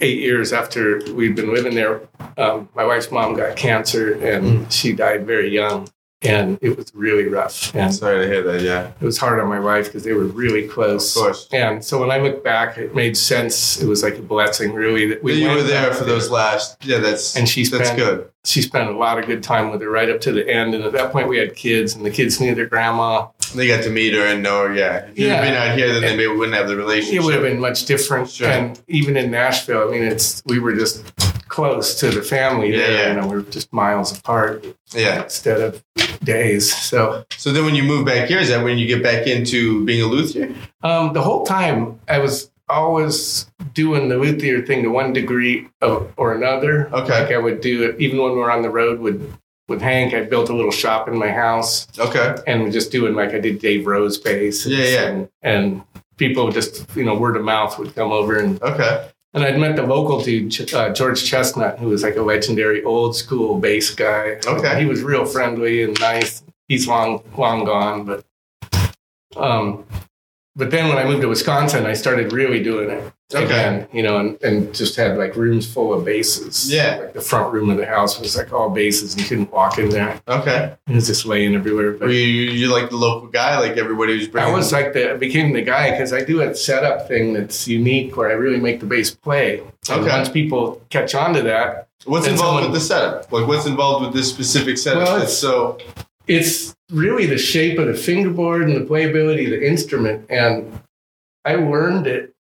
eight years after we'd been living there, um, my wife's mom got cancer and she died very young. And it was really rough. And Sorry to hear that. Yeah. it was hard on my wife because they were really close. Of course. And so when I look back, it made sense. It was like a blessing, really, that we you were there for those last. Yeah. That's And she spent, that's good. she spent a lot of good time with her right up to the end. And at that point, we had kids, and the kids knew their grandma. They got to meet her and know her. Yeah. If you'd Yeah. been out here, then they maybe wouldn't have the relationship. It would have been much different. Sure. And even in Nashville, I mean, it's we were just close to the family Yeah, there. yeah. You know, we are just miles apart Yeah. instead of days. So So then, when you move back here, is that when you get back into being a luthier? um, the whole time, I was always doing the luthier thing to one degree of, or another. Okay. Like I would do it even when we were on the road with with Hank. I built a little shop in my house. Okay. and we're just doing like I did Dave Roe's bass. Yeah, yeah. And, and people just, you know, word of mouth would come over. And, Okay. And I'd met the local dude, uh, George Chestnut, who was like a legendary old school bass guy. Okay. He was real friendly and nice. He's long, long gone, but, um, but then when I moved to Wisconsin, I started really doing it Okay. again, you know, and, and just had like rooms full of bases. Yeah. Like the front room of the house was like all bases and you couldn't walk in there. Okay. It was just laying everywhere. But Were you, you like the local guy? Like everybody was bringing. I was like the I became the guy because I do a setup thing that's unique where I really make the bass play. And Okay. once people catch on to that, What's involved someone- with the setup? Like, what's involved with this specific setup? Well, it's- so. it's really the shape of the fingerboard and the playability of the instrument. And I learned it.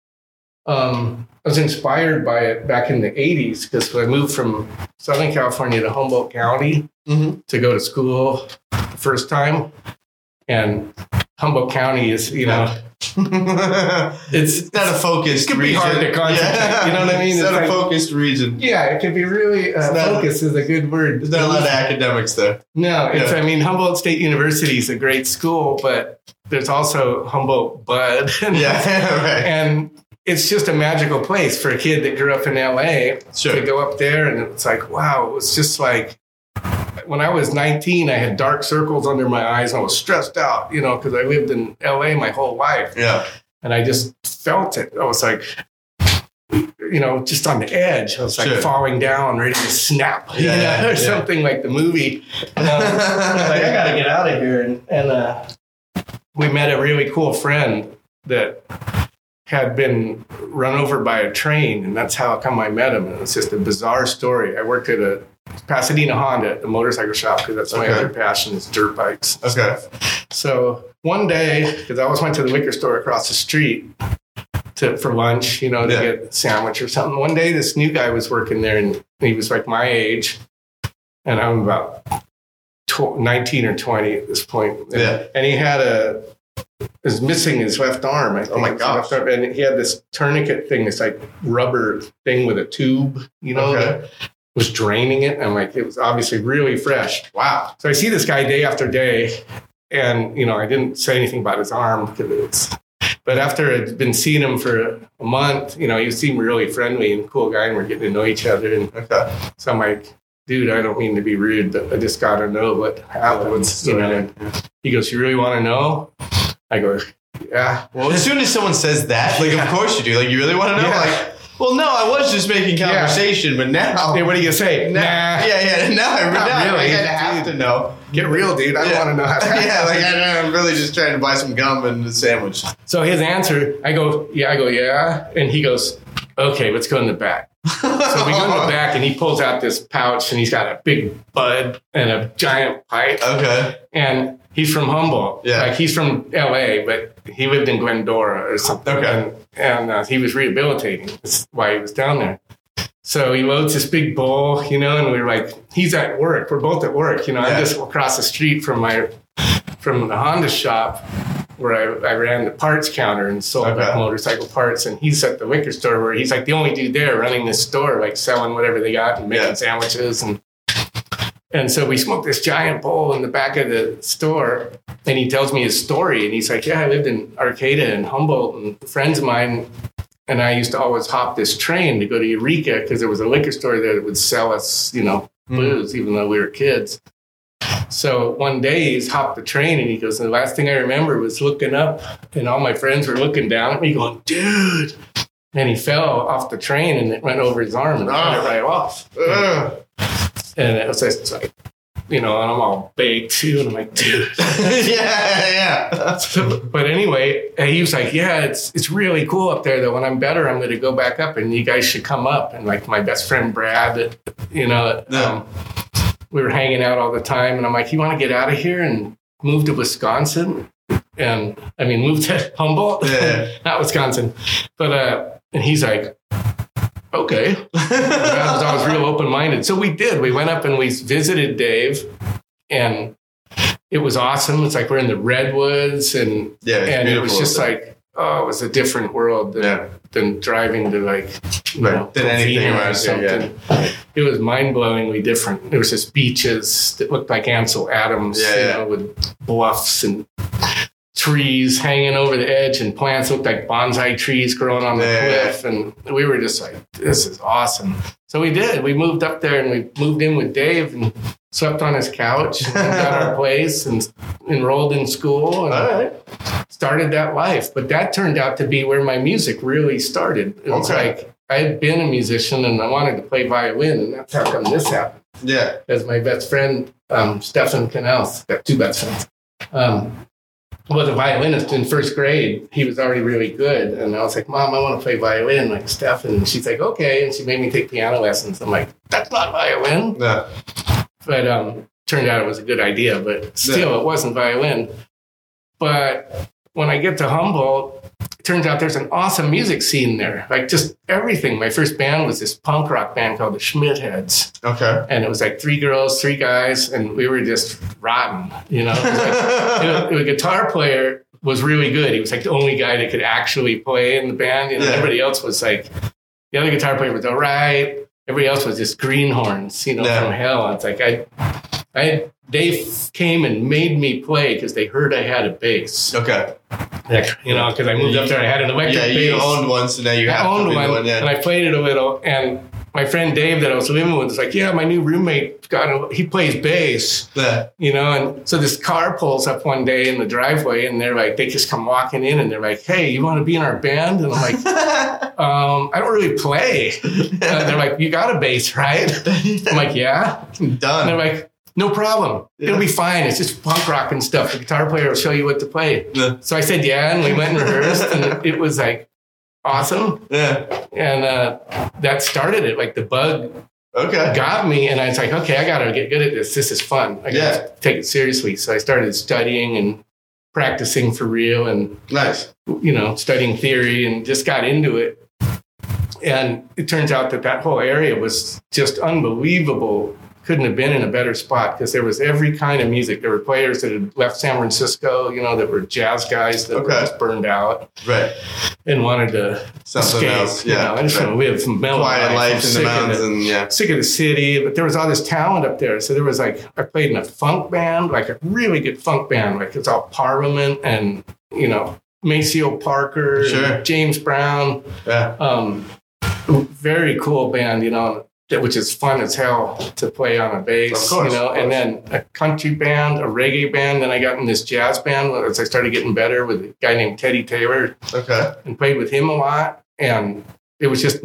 Um, I was inspired by it back in the 80s because I moved from Southern California to Humboldt County Mhm. to go to school the first time. And Humboldt County is, you know, it's it's not a focused. It could be hard to concentrate, you know what I mean? It's, It's not a focused region. Yeah, it could be really uh, not- focus is a good word. There's not a lot of academics there. No, it's Yeah. I mean Humboldt State University is a great school, but there's also Humboldt Bud. Yeah, right. and it's just a magical place for a kid that grew up in LA Sure. to go up there and it's like wow, it was just like when I was 19, I had dark circles under my eyes and I was stressed out, you know, because I lived in LA my whole life. Yeah. and I just felt it. I was like, you know, just on the edge. I was like Sure. falling down, ready to snap, you Yeah, know, yeah, or yeah. something like the movie. And, I was like, I got to get out of here. And, and uh, we met a really cool friend that had been run over by a train, and that's how come I met him. And it's just a bizarre story. I worked at a Pasadena Honda the motorcycle shop because that's my Okay. other passion is dirt bikes. Okay. So one day, because I always went to the liquor store across the street to for lunch, you know, to Yeah. get a sandwich or something. One day, this new guy was working there, and he was like my age, and I'm about tw- 19 or 20 at this point. And, Yeah. and he had a was missing his left arm. I oh think Oh my gosh. And he had this tourniquet thing, this like rubber thing with a tube, you know, Okay. that was draining it. And like it was obviously really fresh. Wow. So I see this guy day after day, and you know, I didn't say anything about his arm because it's. But after I'd been seeing him for a month, you know, he seemed really friendly and cool guy, and we're getting to know each other. And Okay. so I'm like, dude, I don't mean to be rude, but I just got to know what happened. What's you know, he goes, "You really want to know?" I go, "Yeah." Well, as soon as someone says that, like, of course you do. Like, you really want to know? Yeah. Like, well, no, I was just making conversation, but now. Hey, what are you gonna say? Now, Nah, yeah, yeah. Now I, Not now really. I have to know. get real, dude. I Yeah. want to know how. that yeah, like happened. I, I'm really just trying to buy some gum and a sandwich. So his answer, I go, "Yeah." I go, "Yeah," and he goes, "Okay, let's go in the back." So we go in the back, and he pulls out this pouch, and he's got a big bud and a giant pipe, Okay. and he's from Humboldt. Yeah. like he's from L.A., but he lived in Glendora or something. Okay. and, and uh, he was rehabilitating. That's why he was down there. So he loads this big bowl, you know, and we are like, he's at work. We're both at work, you know. Yeah. I'm just across the street from my from the Honda shop where I, I ran the parts counter and sold like Okay. motorcycle parts. And he's at the liquor store where he's like the only dude there running this store, like selling whatever they got and making Yeah. sandwiches and and so we smoked this giant bowl in the back of the store, and he tells me his story. And he's like, "Yeah, I lived in Arcata and Humboldt, and friends of mine and I used to always hop this train to go to Eureka because there was a liquor store there that would sell us, you know, Mm. booze, even though we were kids." So one day he's hopped the train and he goes, and "The last thing I remember was looking up, and all my friends were looking down at me, going, dude." And he fell off the train and it went over his arm and cut it right off. Ugh. And it was just like, you know, and I'm all baked too. And I'm like, dude. yeah, yeah. but anyway, and he was like, yeah, it's it's really cool up there though. When I'm better, I'm going to go back up and you guys should come up. And like my best friend, Brad, you know, um, we were hanging out all the time. And I'm like, you want to get out of here and move to Wisconsin? And I mean, move to Humboldt, Yeah. not Wisconsin. But, uh, and he's like, okay. I was, I was real open minded. So we did. We went up and we visited Dave, and it was awesome. It's like we're in the redwoods, and Yeah, and it was just like oh, it was a different world than Yeah. than driving to like you Right. know Than anything or here, something. It was mind blowingly different. There was just beaches that looked like Ansel Adams, Yeah, you yeah. know, with bluffs and trees hanging over the edge and plants looked like bonsai trees growing on the Yeah, cliff. And we were just like this is awesome. So we did. We moved up there and we moved in with dave and slept on his couch and got our place and enrolled in school and right. started that life. But that turned out to be where my music really started. It was Okay. like i had been a musician and i wanted to play violin and that's how come this happened. Yeah. as my best friend, um, Stefan Canals, got two best friends, um, was a violinist in first grade. He was already really good. And I was like, Mom, I want to play violin like Stefan. And she's like, okay. And she made me take piano lessons. I'm like, that's not violin. Yeah. But um, turned out it was a good idea, but still, it wasn't violin. But when I get to Humboldt, turns out there's an awesome music scene there. Like just everything. My first band was this punk rock band called the Schmidt Heads Okay. and it was like three girls, three guys, and we were just rotten, you know. Like- the, the guitar player was really good. He was like the only guy that could actually play in the band. You know, Yeah. everybody else was like the other guitar player was all right. Everybody else was just greenhorns, you know, Yeah. from hell. It's like I, I, they came and made me play because they heard I had a bass. okay. Like, you know, because I moved up there, I had an electric Yeah, bass. you owned one, so now you have owned one, one. Yeah. and I played it a little. And my friend Dave that I was living with was like, "Yeah, my new roommate got a, he plays bass, yeah. you know." And so this car pulls up one day in the driveway, and they're like, they just come walking in, and they're like, "Hey, you want to be in our band?" And I'm like, um, "I don't really play." And they're like, "You got a bass, right?" I'm like, "Yeah." And they're Done. like, "No problem. It'll be fine. It's just punk rock and stuff. The guitar player will show you what to play." Yeah. So I said, "Yeah," and we went and rehearsed, and it was like awesome Yeah. and uh, that started it. Like the bug Okay. got me, and I was like, okay, I got to get good at this. This is fun. I got Yeah. to take it seriously. So I started studying and practicing for real, and Nice. you know, studying theory, and just got into it. And it turns out that that whole area was just unbelievable couldn't have been in a better spot because there was every kind of music. There were players that had left San Francisco, you know, that were jazz guys that were just burned out Right. and wanted to Something escape. else. You know, Yeah. I just right. want to live some mellow Quiet life. In the mountains it and yeah. sick of the city, but there was all this talent up there. So there was like I played in a funk band, like a really good funk band, like it's all Parliament and you know Maceo Parker, Sure. James Brown, Yeah. um, very cool band, you know, which is fun as hell to play on a bass, Of course, you know, and then a country band, a reggae band. Then I got in this jazz band as I started getting better with a guy named Teddy Taylor Okay. and played with him a lot. And it was just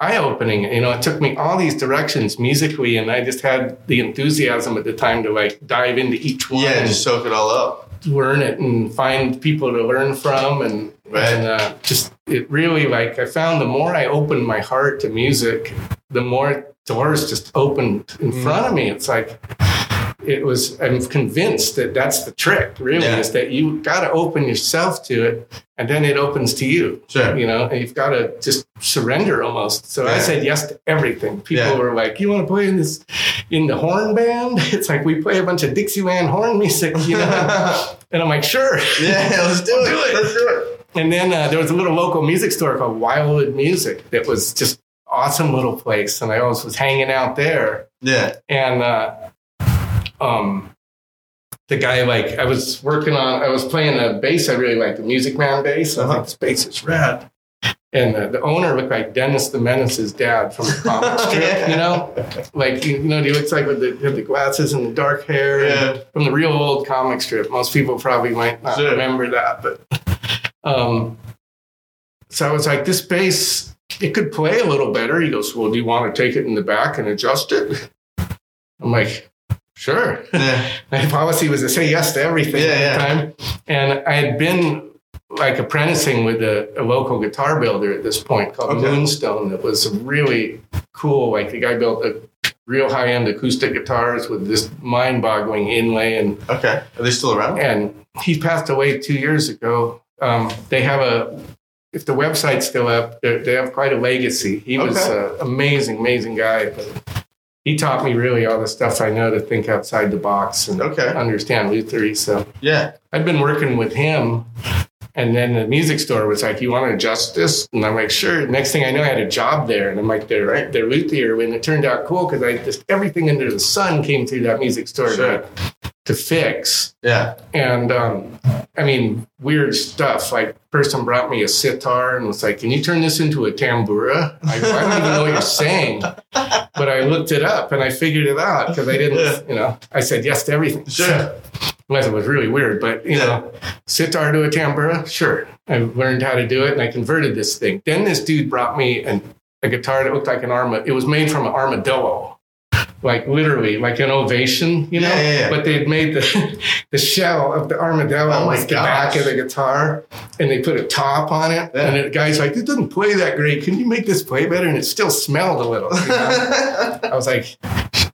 eye opening. You know, it took me all these directions musically, and I just had the enthusiasm at the time to like dive into each one Yeah, and just soak it all up. learn it and find people to learn from. And, Right. and uh, just it really like I found the more I opened my heart to music, the more doors just opened in Mm. front of me. It's like, it was i'm convinced that that's the trick really Yeah. is that you got to open yourself to it and then it opens to you Sure. you know and you've got to just surrender almost so i said yes to everything people Yeah. were like you want to play in this in the horn band it's like we play a bunch of dixieland horn music you know and i'm like sure yeah, let's do it. Do it. Let's do it. and then uh, there was a little local music store called Wildwood Music that was just awesome little place, and I always was hanging out there. Yeah. And uh, um, the guy like I was working on, I was playing a bass I really liked, the Music Man bass. I was Uh-huh. like, this bass is rad. And uh, the owner looked like Dennis the Menace's dad from the comic strip, Yeah. you know, like you know, he looks like with the, with the glasses and the dark hair, Yeah. from the real old comic strip. Most people probably might not Sure. remember that, but um, so I was like, this bass, it could play a little better. He goes, well, do you want to take it in the back and adjust it? I'm like, sure. Yeah. My policy was to say yes to everything Yeah, at yeah. the time. And I had been like apprenticing with a, a local guitar builder at this point called Okay. Moonstone that was really cool. Like the guy built a real high end acoustic guitars with this mind boggling inlay and Okay. Are they still around? and he passed away two years ago. Um, they have a, if the website's still up, they have quite a legacy. He was Okay. an amazing, amazing guy. But he taught me really all the stuff I know to think outside the box and Okay. understand Lutherie. So Yeah. I'd been working with him. And then the music store was like, "You want to adjust this?" And I'm like, "Sure." Next thing I know, I had a job there, and I'm like, "They're right, they're luthier." And it turned out cool because I just everything under the sun came through that music store Sure. To fix Yeah. and um, I mean weird stuff. Like person brought me a sitar and was like, "Can you turn this into a tambura?" I, I don't even know what you're saying, but I looked it up and I figured it out because I didn't, you know, I said yes to everything. Sure. Unless it was really weird, but you know, sitar to a tambura, sure. I learned how to do it and I converted this thing. Then this dude brought me an, a guitar that looked like an arma. It was made from an armadillo, like literally, like an ovation, you know. Yeah, yeah, yeah. But they'd made the the shell of the armadillo Oh was the back of the guitar, and they put a top on it. And the guy's like, "It doesn't play that great. Can you make this play better?" And it still smelled a little. you know? I was like,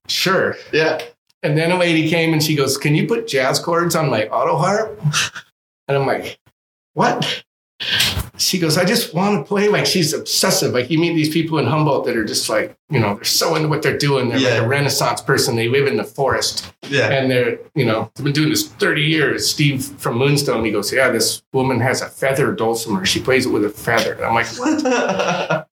"Sure." yeah. And then a lady came and she goes, Can you put jazz chords on my auto harp? And I'm like, What? She goes, I just want to play like she's obsessive. Like you meet these people in Humboldt that are just like, you know, they're so into what they're doing. They're Yeah. like a renaissance person. They live in the forest Yeah. and they're, you know, they've been doing this 30 years. Steve from Moonstone, he goes, Yeah, this woman has a feather dulcimer. She plays it with a feather. And I'm like, What?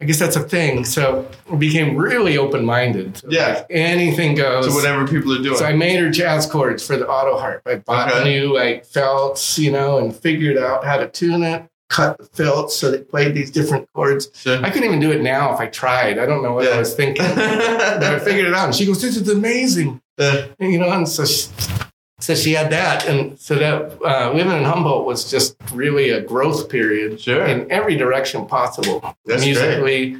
I guess that's a thing. So I became really open minded. Yeah. anything goes. so whatever people are doing. So I made her jazz chords for the auto harp. I bought Okay. new like felts, you know, and figured out how to tune it, cut the felts so they played these different chords. Sure. I couldn't even do it now if I tried. I don't know what Yeah. I was thinking. but I figured it out. And she goes, This is amazing. Uh, And, you know, and so she, so she had that. And so that uh, living in Humboldt was just really a growth period Sure. in every direction possible That's musically,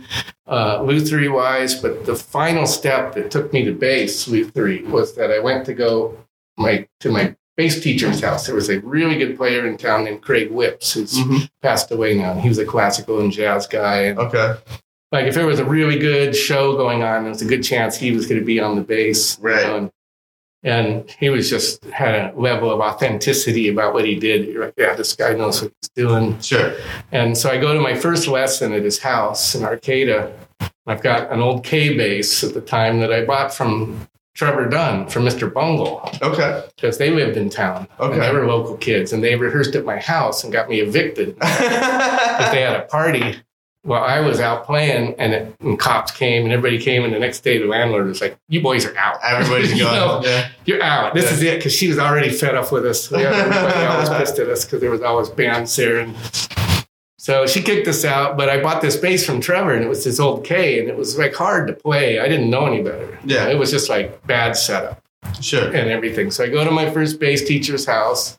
uh, Lutherie wise. But the final step that took me to bass Lutherie was that I went to go my to my bass teacher's house. There was a really good player in town named Craig Whips, who's mhm. passed away now. He was a classical and jazz guy. And Okay. like if there was a really good show going on, there was a good chance he was going to be on the bass. you Right. know, and, and he was just had a level of authenticity about what he did. You're like, yeah, this guy knows what he's doing. Sure. And so I go to my first lesson at his house in Arcata. I've got an old Kay bass at the time that I bought from Trevor Dunn from Mr. Bungle Okay. because they lived in town. Okay. They were local kids and they rehearsed at my house and got me evicted. But they had a party while I was out playing and, it, and cops came and everybody came. And the next day, the landlord was like, You boys are out. Everybody's going. know, Yeah. You're out. This Yeah. is it. Because she was already fed up with us. Had everybody always pissed at us because there was always bands there. And so she kicked us out. But I bought this bass from Trevor and it was this old Kay and it was like hard to play. I didn't know any better. Yeah. It was just like bad setup Sure. and everything. So I go to my first bass teacher's house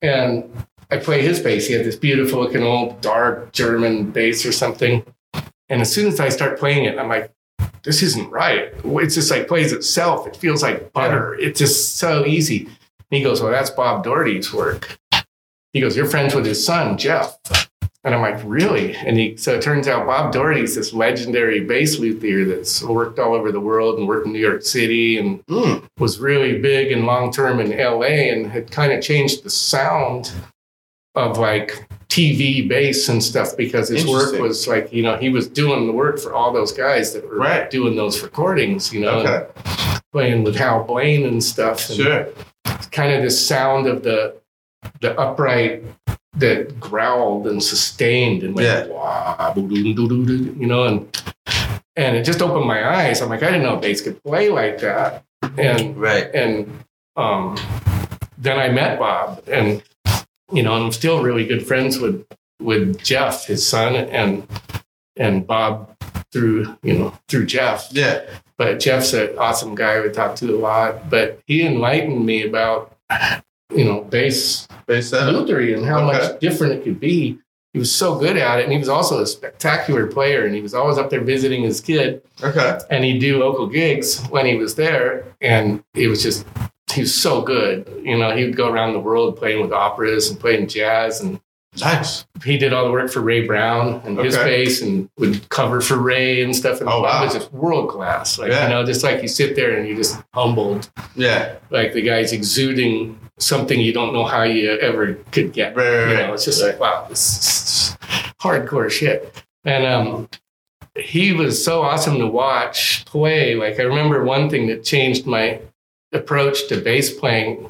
and I play his bass. He had this beautiful looking old dark German bass or something. And as soon as I start playing it, I'm like, this isn't right. It's just like plays itself. It feels like butter. It's just so easy. And he goes, Well, that's Bob Doherty's work. He goes, You're friends with his son, Jeff. And I'm like, really? And he, so it turns out Bob Doherty's this legendary bass luthier that's worked all over the world and worked in New York City and Mm. was really big and long term in LA and had kind of changed the sound of like TV bass and stuff because his work was like, you know, he was doing the work for all those guys that were Right. doing those recordings, you know, Okay. playing with Hal Blaine and stuff. And Sure. kind of the sound of the the upright that growled and sustained and went Yeah. wah, you know, and and it just opened my eyes. I'm like, I didn't know bass could play like that. And Right. and um, then I met Bob, and you know, and I'm still really good friends with with Jeff, his son, and and Bob through you know through Jeff. Yeah. But Jeff's an awesome guy we talk to a lot. But he enlightened me about you know bass Bass lutherie and how Okay. much different it could be. He was so good at it, and he was also a spectacular player. And he was always up there visiting his kid Okay. and he'd do local gigs when he was there and it was just he was so good you know he would go around the world playing with operas and playing jazz and Nice. he did all the work for ray brown and his bass and would cover for ray and stuff and Oh, bob wow. was just world class like Yeah. you know just like you sit there and you're just humbled Yeah. like the guy's exuding something you don't know how you ever could get Right, right, you know, it's just like, wow, this is hardcore shit. And um, he was so awesome to watch play. Like, I remember one thing that changed my approach to bass playing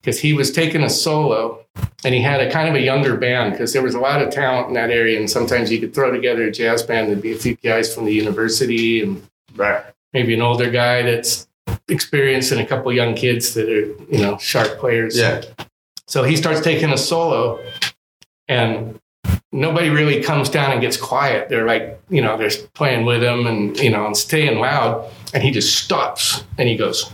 because he was taking a solo and he had a kind of a younger band because there was a lot of talent in that area. And sometimes you could throw together a jazz band. There'd be a few guys from the university and Right. maybe an older guy that's experienced and a couple young kids that are, you know, sharp players. Yeah. So he starts taking a solo, and nobody really comes down and gets quiet. They're like, you know, they're playing with him and, you know, and staying loud. And he just stops and he goes,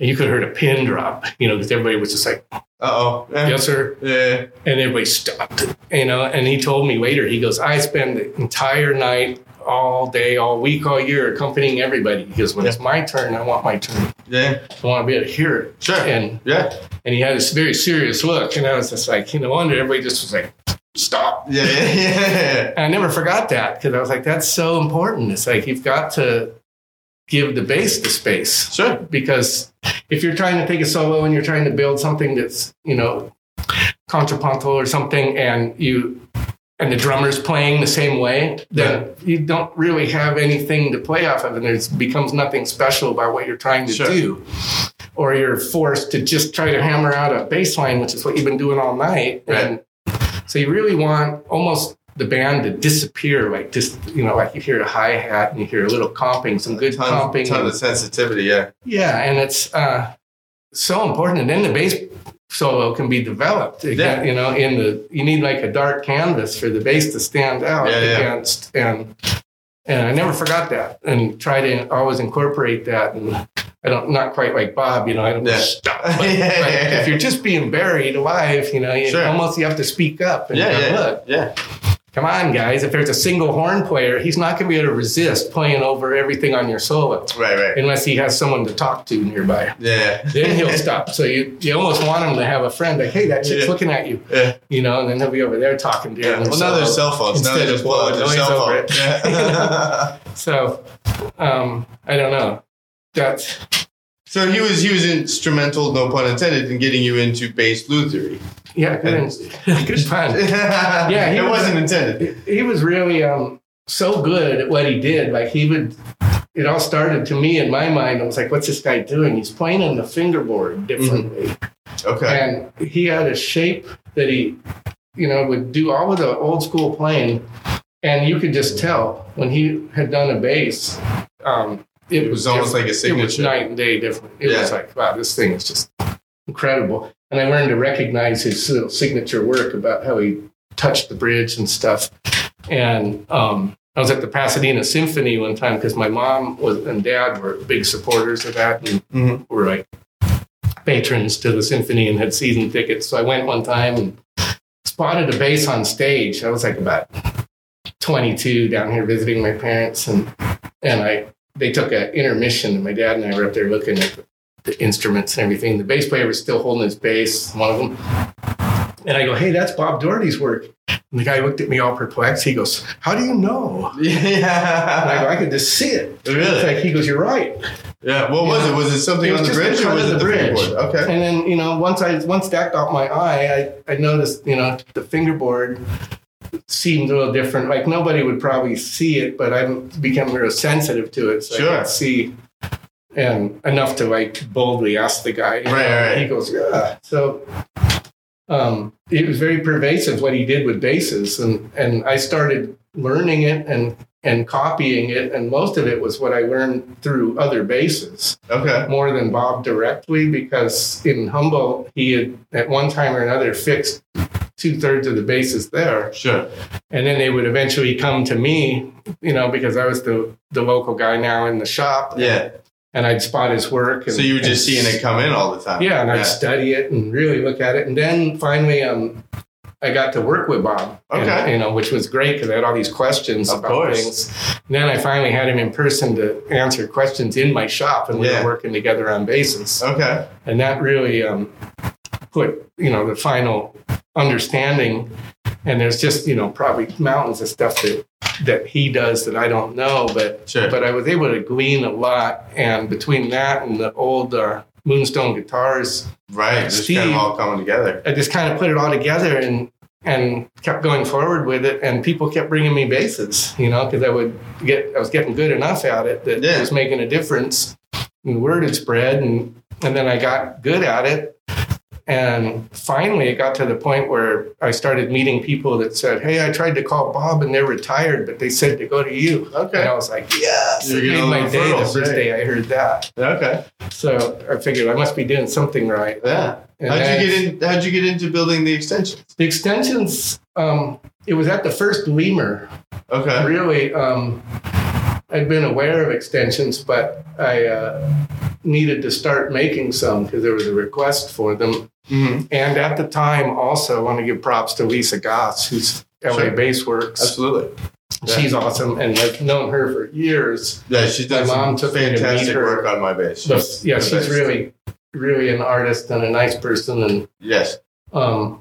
and you could have heard a pin drop, you know, because everybody was just like, Uh oh. yes, sir. Yeah. And everybody stopped, you know. And he told me later, he goes, I spend the entire night, all day, all week, all year accompanying everybody. Because when it's my turn, I want my turn. Yeah. I want to be able to hear it. Sure. And Yeah. and he had this very serious look, and I was just like, you know, wonder everybody just was like, stop. Yeah. Yeah. Yeah. And I never forgot that because I was like, that's so important. It's like you've got to give the bass the space Sure. because if you're trying to take a solo and you're trying to build something that's you know contrapuntal or something, and you and the drummer's playing the same way, then you don't really have anything to play off of, and it becomes nothing special about what you're trying to Sure. do. Or you're forced to just try to hammer out a bass line, which is what you've been doing all night. Right. And so you really want almost the band to disappear, like just you know, like you hear a hi hat and you hear a little comping, some good Ton, comping. ton and- of sensitivity. Yeah. yeah, and it's uh, so important. And then the bass solo can be developed. It Yeah. can- you know, in the you need like a dark canvas for the bass to stand out Yeah, yeah. against. And and I never forgot that, and try to always incorporate that. And I don't not quite like Bob, you know. I don't Yeah. stop. But, Yeah, but yeah, yeah. if you're just being buried alive, you know, you Sure. almost you have to speak up and Yeah. Yeah. look, Yeah. Come on, guys. If there's a single horn player, he's not going to be able to resist playing over everything on your solo Right. Right. unless he has someone to talk to nearby. Yeah. Then he'll stop. So you, you almost want him to have a friend like, hey, that chick's Yeah. looking at you, Yeah. you know, and then he'll be over there talking to you. Yeah. Well, now there's cell phones. Now Instead they of just blow their cell phone. Yeah. So um, I don't know. That's so he was he was instrumental, no pun intended, in getting you into bass lutherie. Yeah, good, good pun. yeah, he it was- wasn't intended. He was really um, so good at what he did. Like he would, it all started to me in my mind. I was like, what's this guy doing? He's playing on the fingerboard differently. Okay. And he had a shape that he, you know, would do all of the old school playing. And you could just tell when he had done a bass, um, it, It was almost like a signature. It was night and day different. It was like, wow, this thing is just incredible. And I learned to recognize his little signature work about how he touched the bridge and stuff. And um, I was at the Pasadena Symphony one time because my mom was and dad were big supporters of that and Mhm. were like patrons to the symphony and had season tickets. So I went one time and spotted a bass on stage. I was like about 22 down here visiting my parents and and I they took an intermission and my dad and I were up there looking at the, the instruments and everything. The bass player was still holding his bass, one of them. And I go, hey, that's Bob Doherty's work. And the guy looked at me all perplexed. He goes, how do you know? And I go, Yeah. I could just see it. It's really? like, he goes, you're right. Yeah. What was Yeah. it? Was it something It was on the bridge or was it the bridge. fingerboard? Okay. And then, you know, once I once that got my eye, I, I noticed, you know, the fingerboard seemed a little different. Like nobody would probably see it, but I became real sensitive to it. So I could see and enough to like boldly ask the guy. you know, Right, right. He goes, Yeah. So um, it was very pervasive what he did with bases, and and I started learning it and and copying it and most of it was what I learned through other bases. Okay. more than Bob directly because in Humboldt he had at one time or another fixed two thirds of the bases there, Sure. and then they would eventually come to me, you know, because I was the the local guy now in the shop, Yeah. and I'd spot his work. And, So you were just and seeing it come in all the time. yeah, and I'd study it and really look at it, and then finally, um. I got to work with Bob, and, Okay. you know, which was great because I had all these questions Of about course. things. And then I finally had him in person to answer questions in my shop, and we Yeah. were working together on bases Okay. and that really um, put you know the final understanding and there's just you know probably mountains of stuff that that he does that i don't know but Sure. but i was able to glean a lot and between that and the old uh, moonstone guitars Right. Just Steve- kind of all coming together. i just kind of put it all together and and kept going forward with it and people kept bringing me basses you know because i would get i was getting good enough at it that Yeah. it was making a difference and the word had spread and and then i got good at it and finally it got to the point where i started meeting people that said hey i tried to call bob and they're retired but they said to go to you Okay. and i was like yes You're it getting made my day the first day i heard that Okay. so i figured i must be doing something right Yeah. And How'd you get in? How'd you get into building the extensions? the extensions, um, it was at the first lemur. Okay. Really, um, I'd been aware of extensions, but I uh, needed to start making some because there was a request for them. Hmm And at the time, also, I want to give props to Lisa Gass, who's LA Sure. Bass Works. Absolutely. yeah. She's awesome, and I've known her for years. Yeah, she's done My mom took to fantastic her. work on my bass. She's yeah, she's best. really, really an artist and a nice person, and yes. um,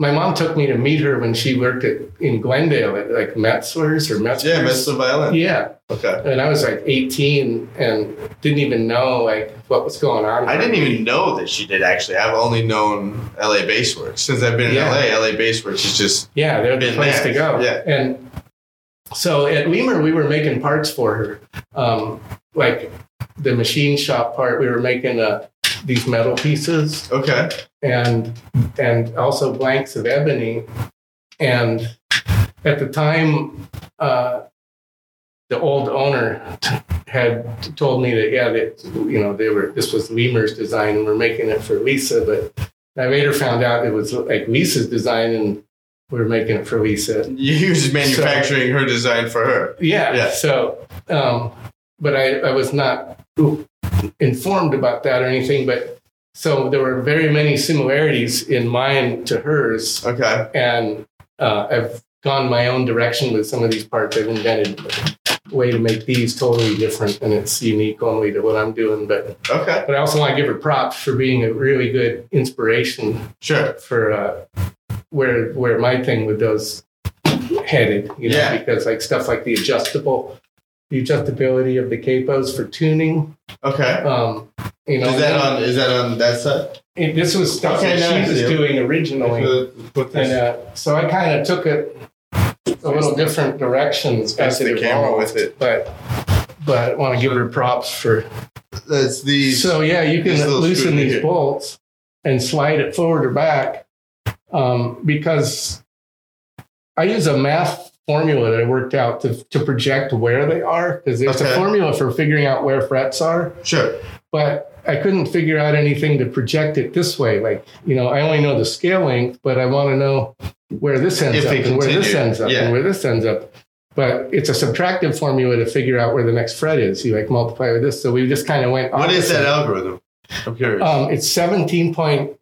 my mom took me to meet her when she worked at in Glendale at like Metzler's or Metzler's. Yeah, Mr. Violin. Yeah, Okay. and I was like 18 and didn't even know like what was going on. I didn't even know that she did actually. I've only known LA Bassworks since I've been in Yeah. LA. LA Bassworks is just Yeah, they're the been place there. to go. Yeah. and so at Lemur we were making parts for her, um, like the machine shop part. We were making uh, these metal pieces okay. and and also blanks of ebony. And at the time, uh, the old owner had told me that yeah, that you know they were this was Lemur's design and we're making it for Lisa, but I later found out it was like Lisa's design and we were making it for Lisa. You was manufacturing her design for her. Yeah. Yeah. So, um, but I, I was not informed about that or anything. But so there were very many similarities in mine to hers, Okay. and uh, I've gone my own direction with some of these parts. I've invented a way to make these totally different, and it's unique only to what I'm doing. But Okay. but I also want to give her props for being a really good inspiration Sure. for uh, where where my thing with those headed, you know, Yeah. because like stuff like the adjustable, the adjustability of the capos for tuning, Okay. um, you know, Is that on? Is that on that side? it- this was stuff Okay, that she was doing originally, Put and uh, so I kind of took it a little different directions Face as the it camera with it. but but I want to give her props for. That's the So yeah, you can loosen these here. bolts and slide it forward or back um, because I use a math formula that I worked out to, to project where they are because there's Okay. a formula for figuring out where frets are, sure. but I couldn't figure out anything to project it this way. Like, you know, I only know the scale length, but I want to know where this ends If up and where this ends up yeah. and where this ends up. But it's a subtractive formula to figure out where the next fret is. You like multiply with this. So we just kind of went. What is that algorithm? I'm curious. Um, it's seventeen point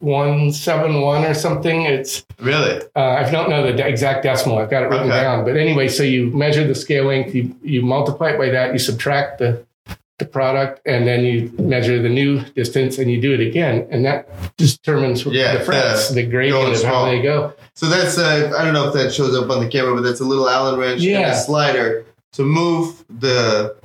one seven one or something. It's really? uh, I don't know the exact decimal. I've got it written Okay. down. But anyway, so you measure the scale length, you you multiply it by that, you subtract the the product, and then you measure the new distance, and you do it again, and that determines Yeah, the frets, the the gradient of how they go. So that's uh, I don't know if that shows up on the camera, but that's a little Allen wrench and Yeah. a slider to move the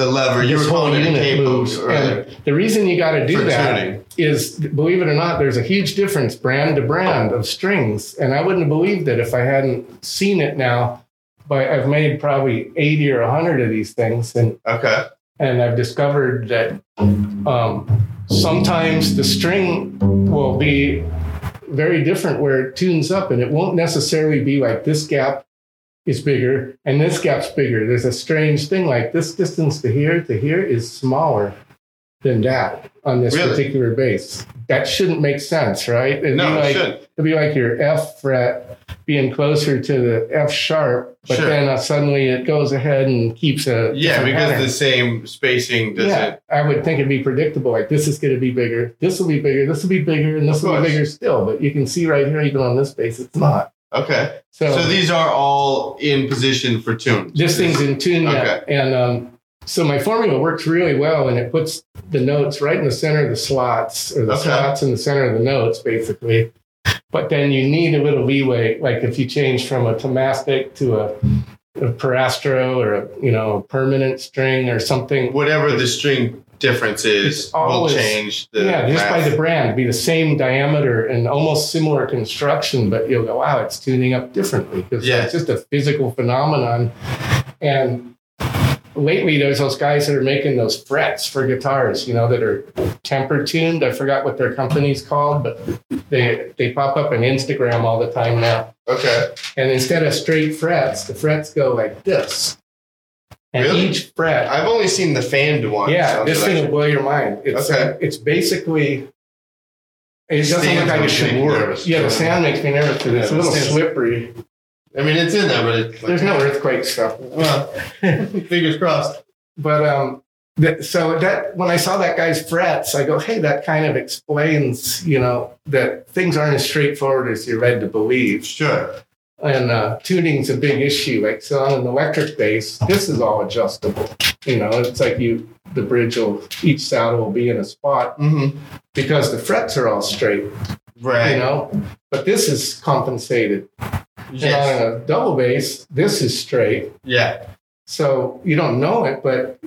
the lever. You were calling it a moves, earlier. and the reason you got to do For that tuning. is, believe it or not, there's a huge difference brand to brand of strings, and I wouldn't have believed it if I hadn't seen it now. But I've made probably eighty or hundred of these things, and Okay. and I've discovered that um, sometimes the string will be very different where it tunes up, and it won't necessarily be like this gap is bigger and this gap's bigger. There's a strange thing like this distance to here to here is smaller than that on this Really? particular bass. That shouldn't make sense, right? It'd No, be it like, shouldn't. It'd be like your F fret being closer to the F sharp, but Sure. then uh, suddenly it goes ahead and keeps a Yeah, because pattern. the same spacing doesn't. Yeah, I would think it'd be predictable. Like this is going to be bigger, this will be bigger, this will be bigger, and this will be bigger still. But you can see right here, even on this base, it's not. Okay. So, So these are all in position for tunes. this thing's in tune yet, and um, so my formula works really well, and it puts the notes right in the center of the slots, or the Okay. slots in the center of the notes, basically. But then you need a little leeway, like if you change from a Thomastik to a, a Pirastro or a you know a permanent string or something. whatever the string difference is always- will change the yeah, just by the brand, be the same diameter and almost similar construction, but you'll go, wow, it's tuning up differently because Yeah. it's just a physical phenomenon. And lately, there's those guys that are making those frets for guitars, you know, that are temper tuned. I forgot what their company's called, but they they pop up on Instagram all the time now. Okay. And instead of straight frets, the frets go like this. And Really? each fret I've only seen the fanned one. yeah, this thing will blow your mind. It's Okay. uh, it's basically it doesn't Stands look like it should work. Yeah, the sound makes me nervous because it's a little slippery. I mean, it's in there, but it's like, There's no earthquake stuff. Well, fingers crossed. But um, that, so that when I saw that guy's frets, I go, hey, that kind of explains, you know, that things aren't as straightforward as you're led to believe. Sure. And uh, tuning's a big issue. Like so on an electric bass, this is all adjustable. You know, it's like you the bridge will each saddle will be in a spot Mm-hmm. because the frets are all straight. Right. you know but this is compensated Yes. and on a double bass this is straight Yeah. so you don't know it but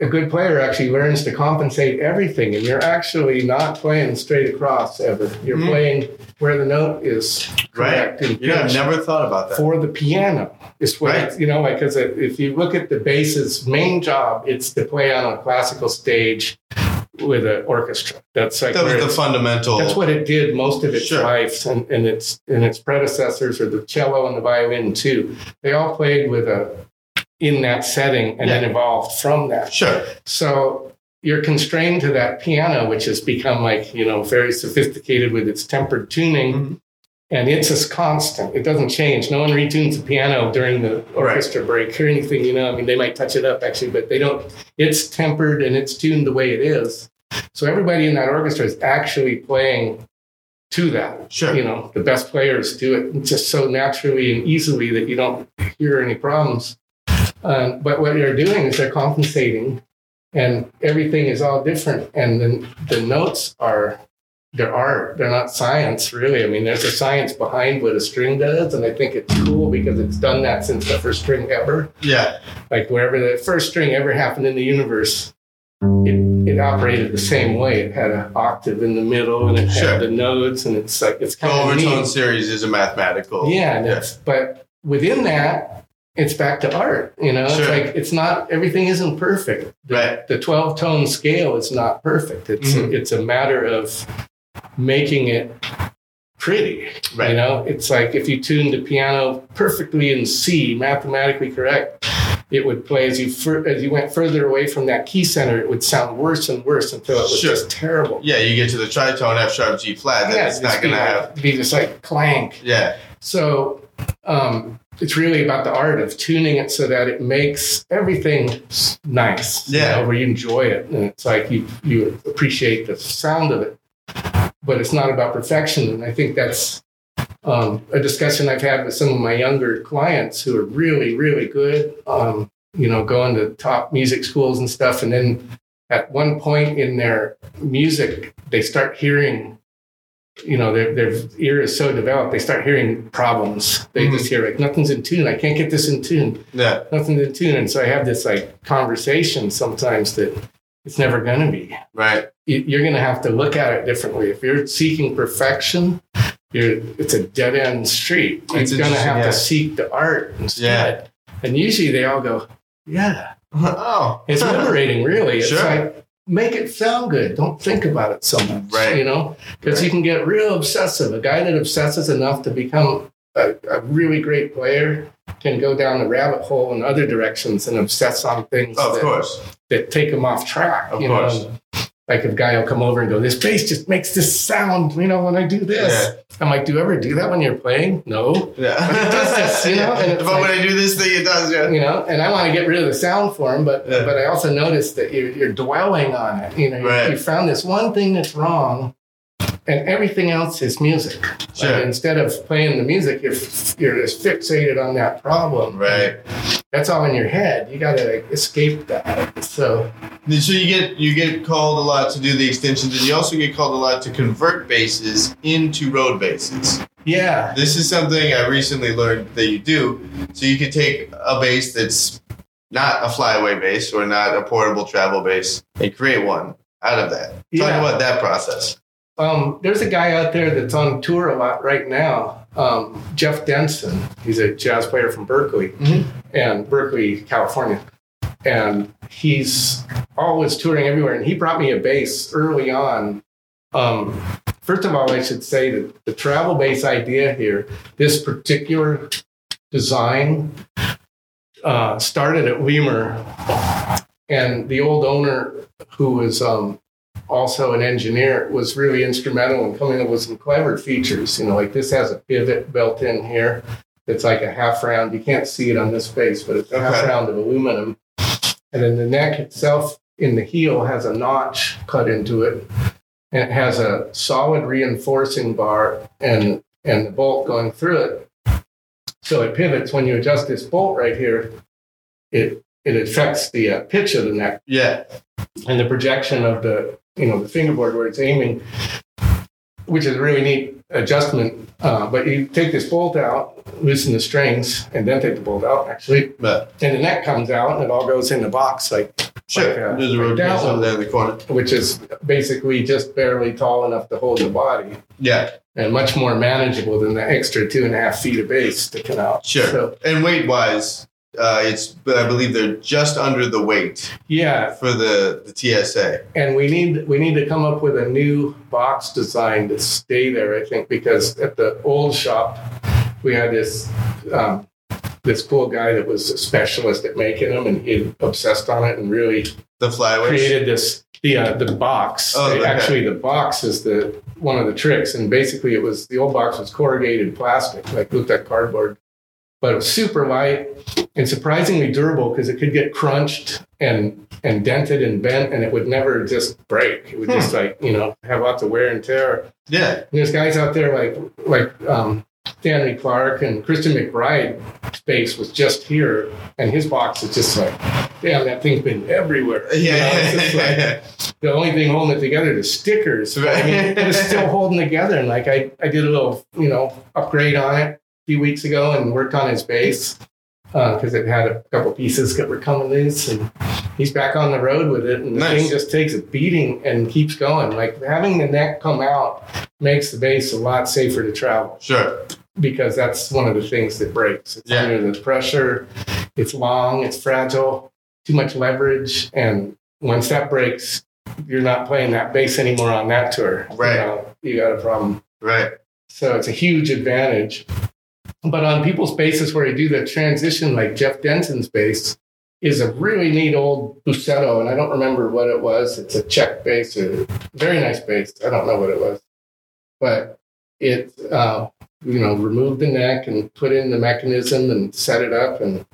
a good player actually learns to compensate everything and you're actually not playing straight across ever you're Mhm. playing where the note is correct and Yeah, I've never thought about that. for the piano it's what Right. you know like because if you look at the bass's main job it's to play on a classical stage with an orchestra that's like that was the fundamental. that's what it did most of its Sure. life, and, and its and its predecessors, or the cello and the violin too. They all played with a in that setting, and then evolved from that. Sure. So you're constrained to that piano, which has become like you know very sophisticated with its tempered tuning, Mhm. and it's a constant. It doesn't change. No one retunes the piano during the orchestra break or anything. You know, I mean, they might touch it up actually, but they don't. It's tempered and it's tuned the way it is. So everybody in that orchestra is actually playing to that. Sure. You know, the best players do it just so naturally and easily that you don't hear any problems. Um, but what they're doing is they're compensating, and everything is all different. And then the notes are they're art. They're not science, really. I mean, there's a science behind what a string does, and I think it's cool because it's done that since the first string ever. Yeah. Like wherever the first string ever happened in the universe, it, it operated the same way. It had an octave in the middle, and it Sure. had the notes, and it's like it's The kind of overtone neat. series is a mathematical. Yeah, it's, but within that, it's back to art. You know, Sure. it's like it's not everything isn't perfect. The, Right. the twelve tone scale is not perfect. It's Mhm. it's a matter of making it pretty. Right. You know, it's like if you tuned the piano perfectly in C, mathematically correct, it would play as you fur- as you went further away from that key center. It would sound worse and worse until it was Sure. just terrible. Yeah, you get to the tritone F sharp G flat, then Yeah, it's not gonna like- have. be just like clank. Yeah, So um, it's really about the art of tuning it so that it makes everything nice. you know, where you enjoy it, and it's like you you appreciate the sound of it, but it's not about perfection. And I think that's um, a discussion I've had with some of my younger clients who are really really good. Um, you know, going to top music schools and stuff, and then at one point in their music, they start hearing you know, their, their ear is so developed, they start hearing problems. They Mhm. just hear like nothing's in tune. I can't get this in tune. yeah, Nothing's in tune. And so I have this like conversation sometimes that it's never going to be. right. You- You're going to have to look at it differently. If you're seeking perfection, you're, it's a dead end street. You're going to have yeah. to seek the art instead. And usually they all go, yeah, oh, it's liberating, really. It's Sure. like, make it sound good. Don't think about it so much. Right. You know, because you can get real obsessive. A guy that obsesses enough to become a, a really great player can go down the rabbit hole in other directions and obsess on things of that, course. that take him off track. Of you course. Know? Like a guy will come over and go, "This bass just makes this sound." You know, when I do this, Yeah. I'm like, "Do you ever do that when you're playing?" No. Yeah, But it does this, you know, and but like- when I do this thing, it does. Yeah, you know, and I want to get rid of the sound for him, but Yeah. but I also noticed that you're, you're dwelling on it. You know, you- you found this one thing that's wrong, and everything else is music. Like, Sure. instead of playing the music, you're you're just fixated on that problem. right. That's all in your head. You got to like, escape that. So So you get you get called a lot to do the extensions, and you also get called a lot to convert bases into road bases. yeah, This is something I recently learned that you do. So you could take a base that's not a flyaway base or not a portable travel base and create one out of that. Yeah. Talk about that process. Um, there's a guy out there that's on tour a lot right now, um, Jeff Denson. He's a jazz player from Berkeley Mhm. and Berkeley, California. And he's always touring everywhere. And he brought me a bass early on. Um, first of all, I should say that the travel bass idea here, this particular design, uh, started at Lemur. And the old owner, who was um, also an engineer, was really instrumental in coming up with some clever features. You know, like this has a pivot built in here. It's like a half round. You can't see it on this face, but it's a half round of aluminum. And then the neck itself in the heel has a notch cut into it. And it has a solid reinforcing bar and and the bolt going through it. So it pivots when you adjust this bolt right here. It it affects the uh, pitch of the neck Yeah. and the projection of the you know the fingerboard where it's aiming, which is a really neat adjustment. Uh, but you take this bolt out, loosen the strings, and then take the bolt out actually, But and the neck comes out, and it all goes in the box like sure. Like, uh, There's a like road that base over there in the corner. which is basically just barely tall enough to hold the body. Yeah. And much more manageable than the extra two and a half feet of base sticking out. Sure. So, And weight wise, uh, it's but I believe they're just under the weight yeah, for the, the TSA. and we need we need to come up with a new box design to stay there. I think because at the old shop we had this um, this cool guy that was a specialist at making them, and he obsessed on it and really The flyways. created this the uh, the box. Oh, okay. Actually, the box is the one of the tricks, and basically it was the old box was corrugated plastic, like looked like cardboard, but it was super light and surprisingly durable because it could get crunched and and dented and bent, and it would never just break. It would Hmm. just like you know have lots of wear and tear. Yeah. And there's guys out there like like um, Stanley Clarke and Christian McBride. Space was just here, and his box is just like, damn, that thing's been everywhere. You know, it's just like- Yeah. the only thing holding it together is stickers. But, I mean, it was still holding together. And like I, I did a little, you know, upgrade on it few weeks ago and worked on his bass because uh, it had a couple pieces that were coming loose. And he's back on the road with it. And the Nice. thing just takes a beating and keeps going. Like having the neck come out makes the bass a lot safer to travel. Sure. because that's one of the things that breaks. It's Yeah. under the pressure, it's long, it's fragile, too much leverage. And once that breaks, you're not playing that bass anymore on that tour. Right. You, know, you got a problem. Right. So it's a huge advantage. But on people's bases where you do the transition, like Jeff Denson's base, is a really neat old Bussetto, and I don't remember what it was. It's a Czech bass, a very nice bass. I don't know what it was, but it uh, you know removed the neck and put in the mechanism and set it up, and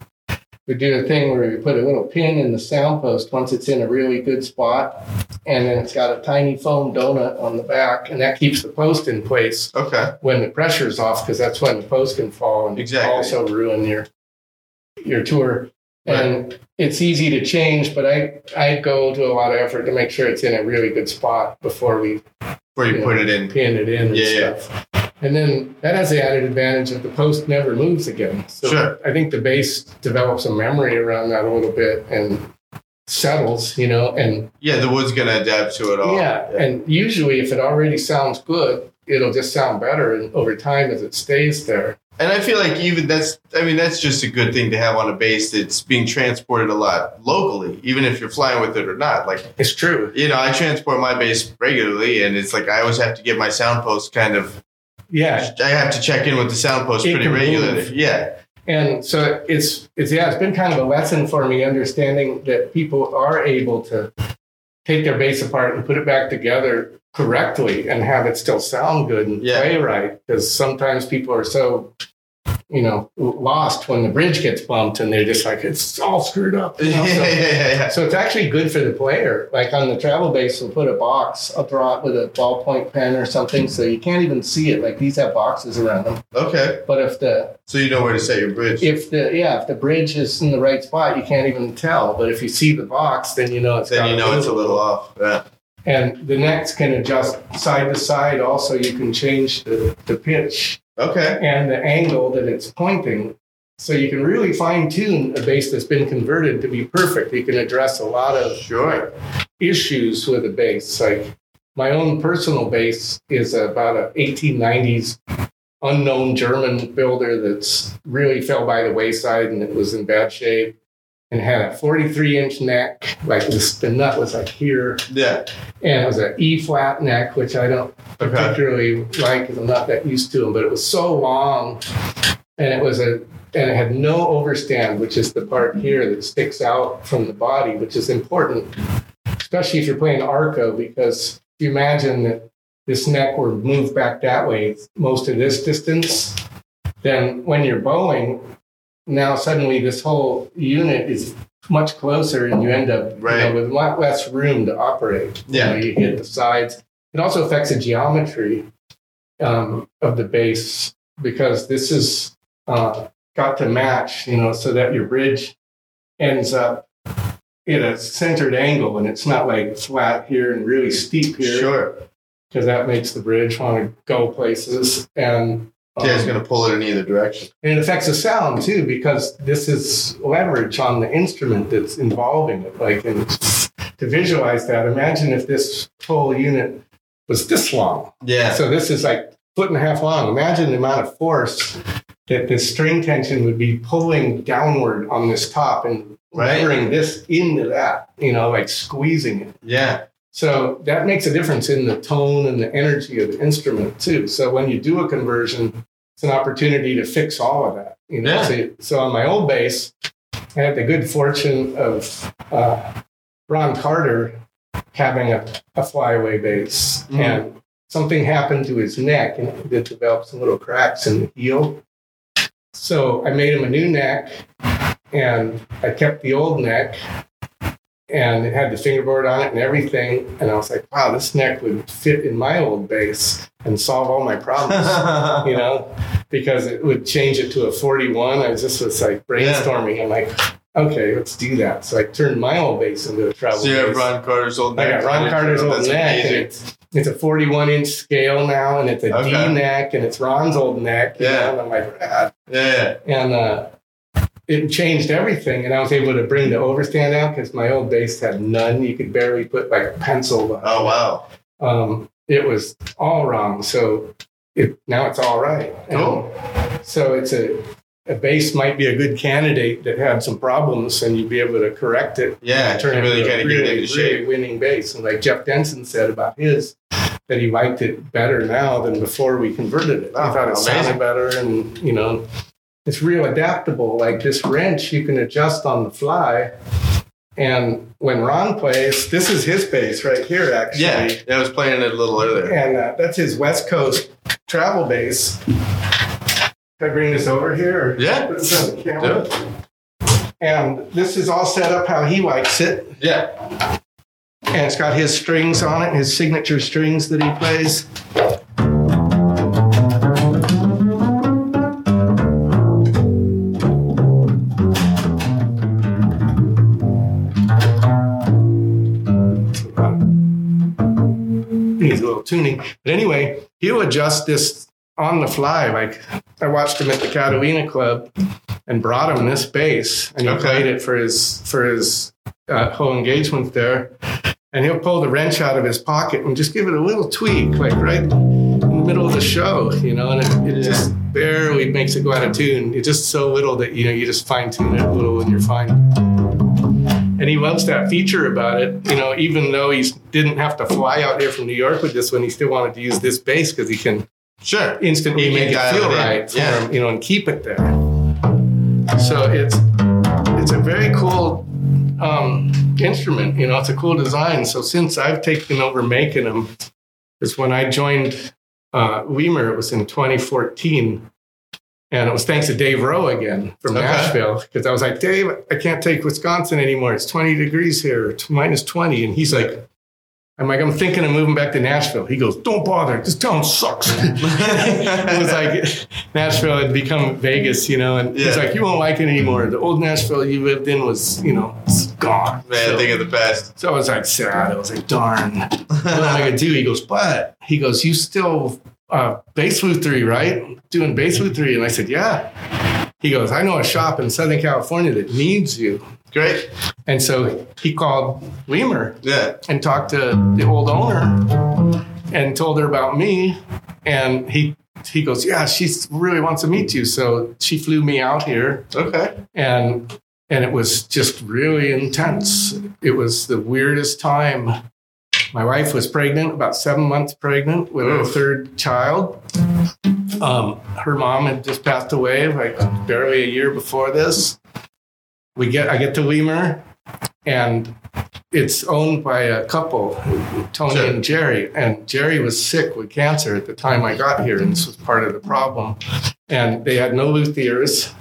we do a thing where we put a little pin in the sound post once it's in a really good spot, and then it's got a tiny foam donut on the back, and that keeps the post in place Okay. when the pressure's off because that's when the post can fall and Exactly. also ruin your your tour. And it's easy to change, but I I go to a lot of effort to make sure it's in a really good spot before we before you Yeah. put it in. pin it in and Yeah, yeah. stuff. And then that has the added advantage that the post never moves again. So Sure. I think the bass develops a memory around that a little bit and settles, you know, and Yeah, the wood's gonna adapt to it all. yeah, and usually if it already sounds good, it'll just sound better and over time as it stays there. And I feel like even that's, I mean, that's just a good thing to have on a base that's being transported a lot locally, even if you're flying with it or not. Like, It's true. you know, I transport my base regularly, and it's like I always have to get my sound post kind of, Yeah. I have to check in with the sound post It pretty regularly. move. Yeah. And so it's it's yeah, it's been kind of a lesson for me understanding that people are able to take their bass apart and put it back together correctly and have it still sound good and Yeah. play right. Because sometimes people are so you know lost when the bridge gets bumped and they're just like it's all screwed up. you know? So- yeah, yeah. So it's actually good for the player. Like on the travel base, we'll put a box. Draw it with a ballpoint pen or something, so you can't even see it. Like these have boxes around them. Okay. But if the So you know where to set your bridge. if the yeah if the bridge is in the right spot, you can't even tell. But if you see the box, then you know it's then you know it's a little off. Yeah. And the necks can adjust side to side. Also, you can change the, the pitch Okay. and the angle that it's pointing. So you can really fine tune a bass that's been converted to be perfect. You can address a lot of Sure. issues with a bass. Like my own personal bass is about a 1890s unknown German builder that's really fell by the wayside and it was in bad shape and had a 43 inch neck. Like this, the nut was like here, Yeah. and it was an E flat neck, which I don't Okay. particularly like. 'cause I'm not that used to them, but it was so long, and it was a and it had no overstand, which is the part here that sticks out from the body, which is important, especially if you're playing arco, because if you imagine that this neck were moved back that way most of this distance, then when you're bowing, now suddenly this whole unit is much closer, and you end up you know, with a lot less room to operate. You Yeah. know, you hit the sides. It also affects the geometry um, of the base because this is uh, got to match, you know, so that your bridge ends up at a centered angle and it's not like flat here and really steep here Sure. because that makes the bridge want to go places and Yeah, it's um, gonna pull it in either direction. and it affects the sound too because this is leverage on the instrument that's involving it. Like, and to visualize that, imagine if this whole unit was this long. Yeah. So this is like foot and a half long. Imagine the amount of force that the string tension would be pulling downward on this top and Right. levering this into that. You know, like squeezing it. Yeah. So that makes a difference in the tone and the energy of the instrument too. So when you do a conversion, it's an opportunity to fix all of that. You know, Yeah. so, so on my old bass, I had the good fortune of uh, Ron Carter having a, a flyaway bass, Mhm. and something happened to his neck, and it developed some little cracks in the heel. So I made him a new neck, and I kept the old neck, and it had the fingerboard on it and everything. And I was like, wow, this neck would fit in my old bass and solve all my problems, you know, because it would change it to a 41. I was just was like brainstorming. I'm like, okay, let's do that. So I turned my old bass into a travel so you have bass. Ron Carter's old I neck. got Ron Carter's old That's neck, and it's it's a 41 inch scale now, and it's a D Okay. neck, and it's Ron's old neck. Yeah. know? and I'm like, rad Yeah. and uh, it changed everything. And I was able to bring the overstand out because my old bass had none. You could barely put like a pencil. behind Oh wow. Um, it was all wrong. So it, now it's all right. And Cool. so it's a, a base might be a good candidate that had some problems and you'd be able to correct it. Yeah, and turn it really a get it really, into shape. really winning bass. And like Jeff Denson said about his, that he liked it better now than before we converted it. Oh, he thought it amazing. sounded better and, you know, it's real adaptable. Like this wrench, you can adjust on the fly. And when Ron plays, this is his bass right here, actually. Yeah, I was playing it a little earlier. And uh, that's his West Coast travel bass. Can I bring this over here? Or Yeah. put this on the camera? And this is all set up how he likes it. Yeah. And it's got his strings on it, his signature strings that he plays. Tuning. But anyway, he'll adjust this on the fly. Like I watched him at the Catalina Club and brought him this bass, and he Okay. played it for his for his uh, whole engagement there. And he'll pull the wrench out of his pocket and just give it a little tweak, like right in the middle of the show, you know, and it, it Yeah. just barely makes it go out of tune. It's just so little that you know you just fine tune it a little and you're fine. And he loves that feature about it, you know, even though he didn't have to fly out here from New York with this one, he still wanted to use this bass because he can Sure. instantly He make it feel right for Yeah. him, you know, and keep it there. So it's it's a very cool um, instrument. You know, it's a cool design. So since I've taken over making them, is when I joined uh, Lemur. It was in 2014. And it was thanks to Dave Roe again from Okay. Nashville because I was like, Dave, I can't take Wisconsin anymore. It's 20 degrees here, minus 20. And he's like, I'm like, I'm thinking of moving back to Nashville. He goes, Don't bother. This town sucks. it was like Nashville had become Vegas, you know, and he's like, You won't like it anymore. The old Nashville you lived in was, you know, it's gone. Man, So- think of the past. so I was like sad. I was like, darn. What am I gonna do? He goes, but he goes, you still uh bass flute three, right? Doing bass flute three. And I said, Yeah. He goes, I know a shop in Southern California that needs you. Great. And so he called Lemur Yeah. and talked to the old owner and told her about me. And he he goes, Yeah, she really wants to meet you. So she flew me out here Okay. and and it was just really intense. It was the weirdest time. My wife was pregnant, about seven months pregnant with her third child. Um, her mom had just passed away, like barely a year before this. We get, I get to Lemur, and it's owned by a couple, Tony Sure. and Jerry. And Jerry was sick with cancer at the time I got here, and this was part of the problem. And they had no luthiers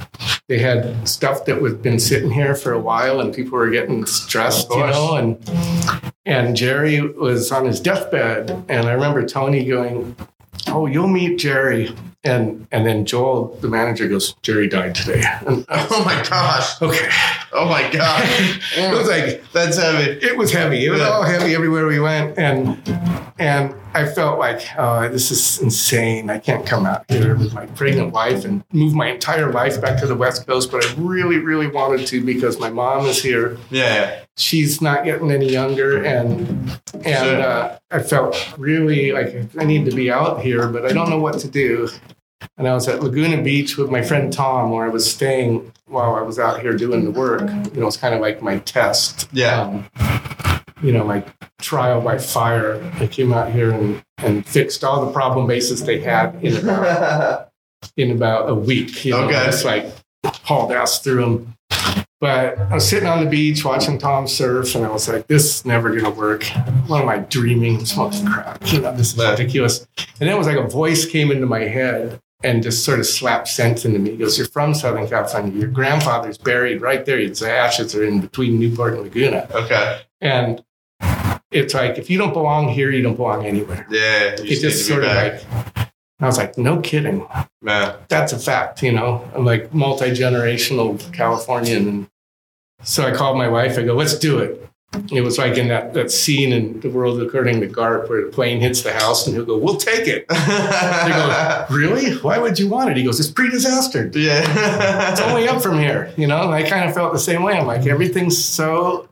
they had stuff that was been sitting here for a while and people were getting stressed, you know, and and Jerry was on his deathbed and I remember Tony going, Oh, you'll meet Jerry. And and then Joel, the manager, goes, Jerry died today. And Oh my gosh. okay. Oh my gosh. It was like That's heavy. it was heavy. It was Yeah. all heavy everywhere we went. And and I felt like, oh, this is insane. I can't come out here with my pregnant wife and move my entire life back to the West Coast. But I really, really wanted to because my mom is here. Yeah. She's not getting any younger, and and Sure. uh, I felt really like I need to be out here, but I don't know what to do. And I was at Laguna Beach with my friend Tom, where I was staying while I was out here doing the work. You know, it's kind of like my test Yeah. um, you know, my trial by fire. I came out here and, and fixed all the problem bases they had in about in about a week. You know, Okay. just like hauled ass through them. But I was sitting on the beach watching Tom surf, and I was like, "This is never gonna work. What am I dreaming? Smoking crack? You know, this is ridiculous." And then it was like a voice came into my head and just sort of slapped sense into me. He goes, "You're from Southern California. Your grandfather's buried right there. His ashes are in between Newport and Laguna." Okay. And it's like, if you don't belong here, you don't belong anywhere. Yeah. It just sort of back. like, I was like, no kidding. Man. That's a fact, you know? I'm like multi generational Californian. And so I called my wife. I go, let's do it. It was like in that, that scene in The World According to Garp where the plane hits the house and he'll go, we'll take it. They go, really? Why would you want it? He goes, it's pre disaster. yeah. It's only up from here, you know? And I kind of felt the same way. I'm like, mm-hmm. everything's so,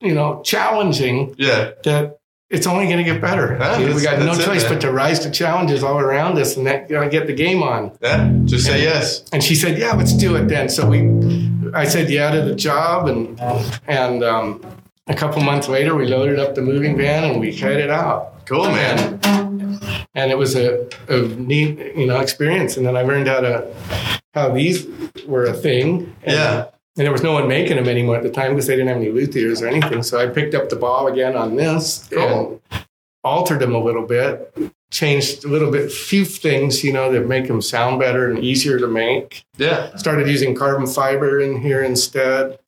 you know, challenging yeah. that it's only going to get better. Yeah, You know, we got no it, choice but to rise to challenges all around us and that, gotta get the game on. Yeah, just say yes. And she said, "Yeah, let's do it then." So we, I said yeah to the job, and and um, a couple months later, we loaded up the moving van and we headed out. Cool, man. And, and it was a, a neat, you know, experience. And then I learned how to how these were a thing. And, Yeah. And there was no one making them anymore at the time because they didn't have any luthiers or anything. So I picked up the ball again on this Cool. and altered them a little bit, changed a little bit, few things, you know, that make them sound better and easier to make Yeah. started using carbon fiber in here instead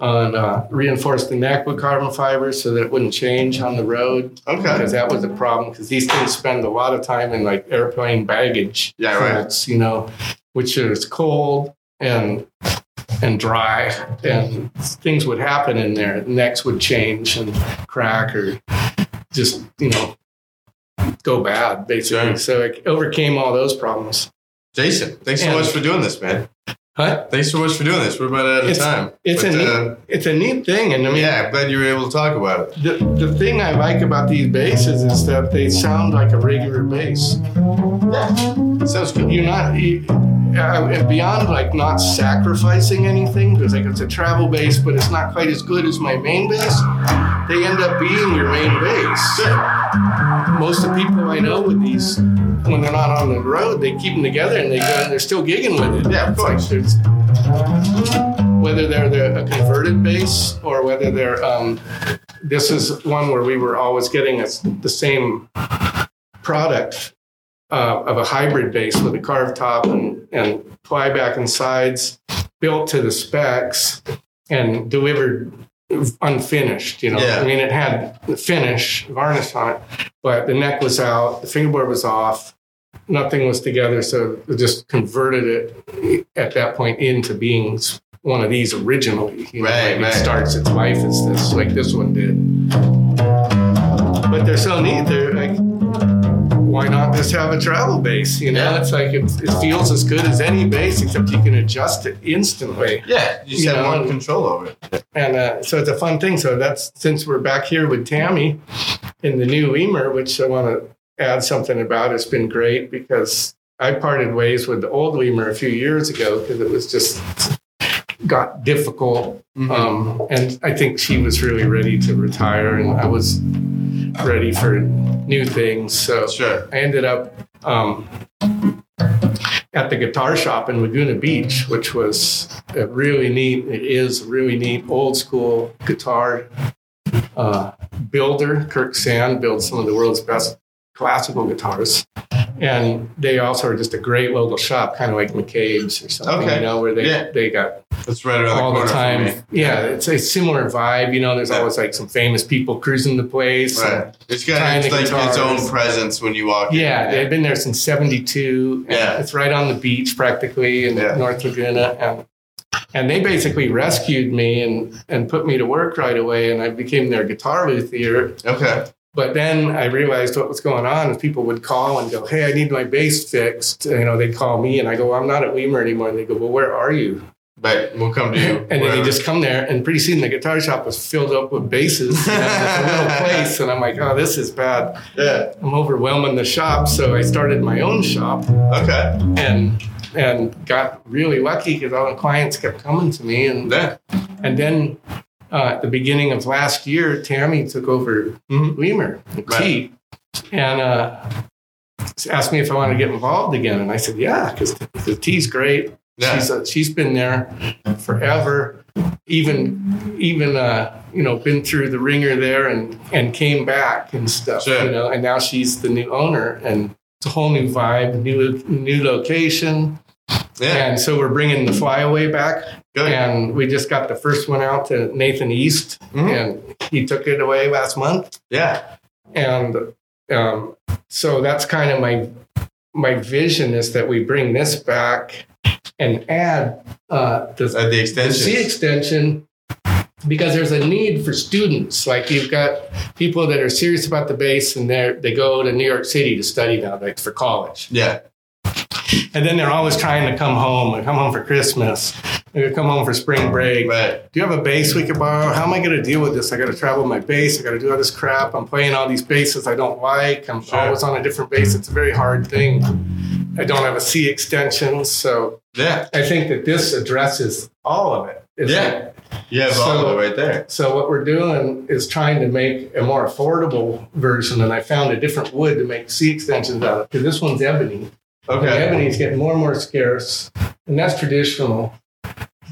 and uh, reinforced the neck with carbon fiber so that it wouldn't change on the road Okay. because that was a problem because these things spend a lot of time in like airplane baggage Yeah, right. you know which is cold and and dry and things would happen in there necks would change and crack or just you know go bad basically Sure. so i overcame all those problems Jason, thanks so And- much for doing this, man. huh? Thanks so much for doing this. We're about out of It's- time. it's But, a neat- uh, it's a neat thing and i mean yeah, I'm glad you were able to talk about it. The, the thing I like about these basses is that they sound like a regular bass. Yeah, sounds good. You're not you, uh, beyond like not sacrificing anything because like it's a travel bass, but it's not quite as good as my main bass. They end up being your main bass. Most of the people I know with these, when they're not on the road, they keep them together and they go and they're still gigging with it. Yeah, of course. there's- whether they're the, a converted bass or whether they're um, this is one where we were always getting a, the same product uh, of a hybrid bass with a carved top and, and plyback and sides built to the specs and delivered unfinished you know Yeah. i mean it had the finish varnish on it but the neck was out the fingerboard was off nothing was together so it just converted it at that point into being one of these originally you know, Right, like right. it starts its life as this like this one did but they're so neat they're why not just have a travel base you know Yeah. it's like it, it feels as good as any base except you can adjust it instantly Yeah, you just You have know, more control over it. and uh, so it's a fun thing. So that's since we're back here with Tammy in the new Lemur, which I want to add something about. It's been great because I parted ways with the old Lemur a few years ago because it was just got difficult. Mhm. Um, and I think she was really ready to retire, and I was ready for new things. So Sure. I ended up um, at the guitar shop in Laguna Beach, which was a really neat, it is a really neat old school guitar uh, builder. Kirk Sand builds some of the world's best classical guitars. And they also are just a great local shop, kind of like McCabe's or something, Okay. you know, where they, Yeah. they got That's right around all the the corner time. me. Yeah, it's a similar vibe. You know, there's Yeah. always like some famous people cruising the place. Right. It's got it's like its own presence when you walk in. Yeah, they've been there since '72. Yeah. it's right on the beach practically in Yeah. North Laguna, and and they basically rescued me and and put me to work right away, and I became their guitar luthier. Okay. But then I realized what was going on is people would call and go, "Hey, I need my bass fixed." You know, they'd call me, and I go, well, "I'm not at Lemur anymore." And they go, "Well, where are you?" But we'll come to you. And then you just come there, and pretty soon the guitar shop was filled up with basses. You know, it's a little place, and I'm like, "Oh, this is bad." Yeah. I'm overwhelming the shop, so I started my own shop Okay. and and got really lucky because all the clients kept coming to me, and Yeah. and then uh, at the beginning of last year, Tammy took over Lemur, the Right. T, and uh, asked me if I wanted to get involved again, and I said, "Yeah," because the T's great. Yeah. She's uh, she's been there forever. Even even uh, you know been through the ringer there and and came back and stuff. Sure. You know, and now she's the new owner and it's a whole new vibe, new new location. Yeah. And so we're bringing the flyaway back, Good. and we just got the first one out to Nathan East, Mhm. and he took it away last month. Yeah. And um, so that's kind of my my vision is that we bring this back and add uh, the, At the the extension. C extension because there's a need for students. Like you've got people that are serious about the bass, and they they go to New York City to study now, like for college Yeah. And then they're always trying to come home and come home for Christmas. Gonna come home for spring break. Right. Do you have a bass we could borrow? How am I gonna deal with this? I gotta travel my bass. I gotta do all this crap. I'm playing all these basses I don't like. I'm Sure. always on a different bass. It's a very hard thing. I don't have a C extension, so Yeah. I think that this addresses all of it. Yeah. have all So- of it right there. so what we're doing is trying to make a more affordable version, and I found a different wood to make C extensions out of. Because this one's ebony. Okay. ebony's getting more and more scarce, and that's traditional.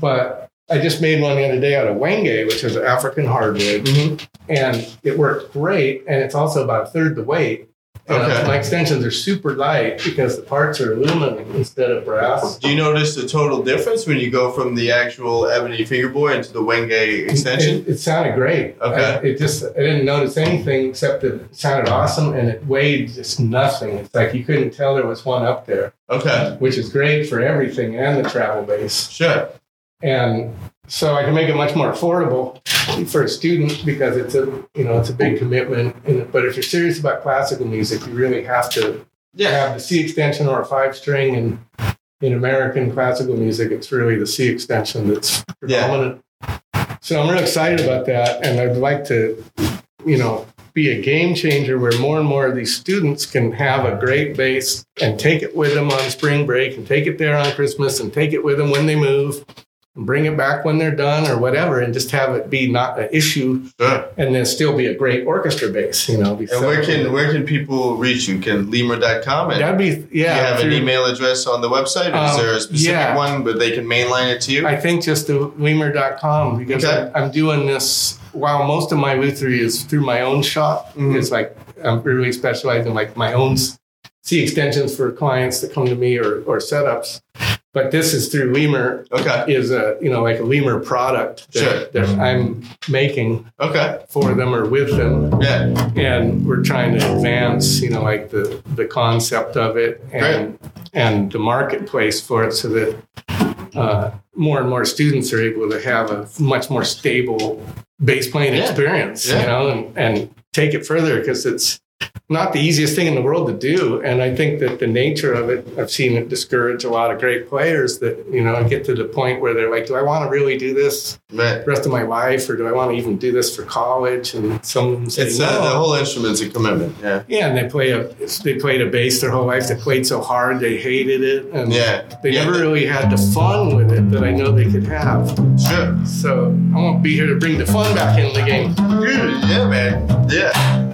But I just made one the other day out of wenge, which is African hardwood, Mm-hmm. and it worked great. And it's also about a third the weight. Okay. my extensions are super light because the parts are aluminum instead of brass. Do you notice the total difference when you go from the actual ebony fingerboard into the Wenge extension? It, it sounded great. Okay. I, it just I didn't notice anything except that it sounded awesome and it weighed just nothing. It's like you couldn't tell there was one up there, Okay. which is great for everything and the travel base. Sure. And so I can make it much more affordable for a student because it's a you know it's a big commitment. And, but if you're serious about classical music, you really have to Yeah. have the C extension or a five string. And in American classical music, it's really the C extension that's Yeah. predominant. So I'm really excited about that, and I'd like to, you know, be a game changer where more and more of these students can have a great bass and take it with them on spring break and take it there on Christmas and take it with them when they move bring it back when they're done or whatever and just have it be not an issue Sure. and then still be a great orchestra bass, you know. And where can where can people reach you? Can lemur.com and That'd be, yeah. you have an email address on the website? Or is Um, there a specific yeah. one but they can mainline it to you? I think just the Lemur.com because Okay. I, I'm doing this while most of my lutherie is through my own shop. Mhm. It's like I'm really specialized in like my own C extensions for clients that come to me or, or setups. But this is through Lemur okay. is a you know like a Lemur product that, Sure. that I'm making Okay. for them or with them, Yeah. and we're trying to advance you know like the the concept of it and and the marketplace for it so that uh, more and more students are able to have a much more stable bass playing Yeah. experience, Yeah. you know, and, and take it further because it's not the easiest thing in the world to do. And I think that the nature of it, I've seen it discourage a lot of great players that, you know, get to the point where they're like, do I want to really do this Right. the rest of my life or do I want to even do this for college? And some of them say, It's no. uh, the whole instrument's a commitment. Yeah. yeah, and they play a they played a bass their whole life. They played so hard they hated it, and Yeah. they Yeah. never really had the fun with it that I know they could have. Sure. So I won't be here to bring the fun back into the game. Good. Yeah, man. Yeah.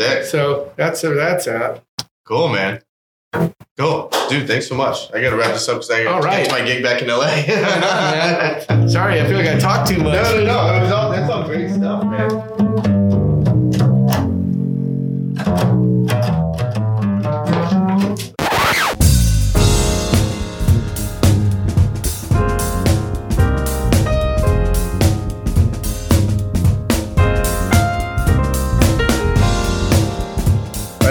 Sick. So that's where that's at. Cool, man. Cool. Dude, thanks so much. I got to wrap this up because I gotta right. to my gig back in LA. Man, Sorry, I feel like I talked too much. No, no, no. All, that's all great stuff, man.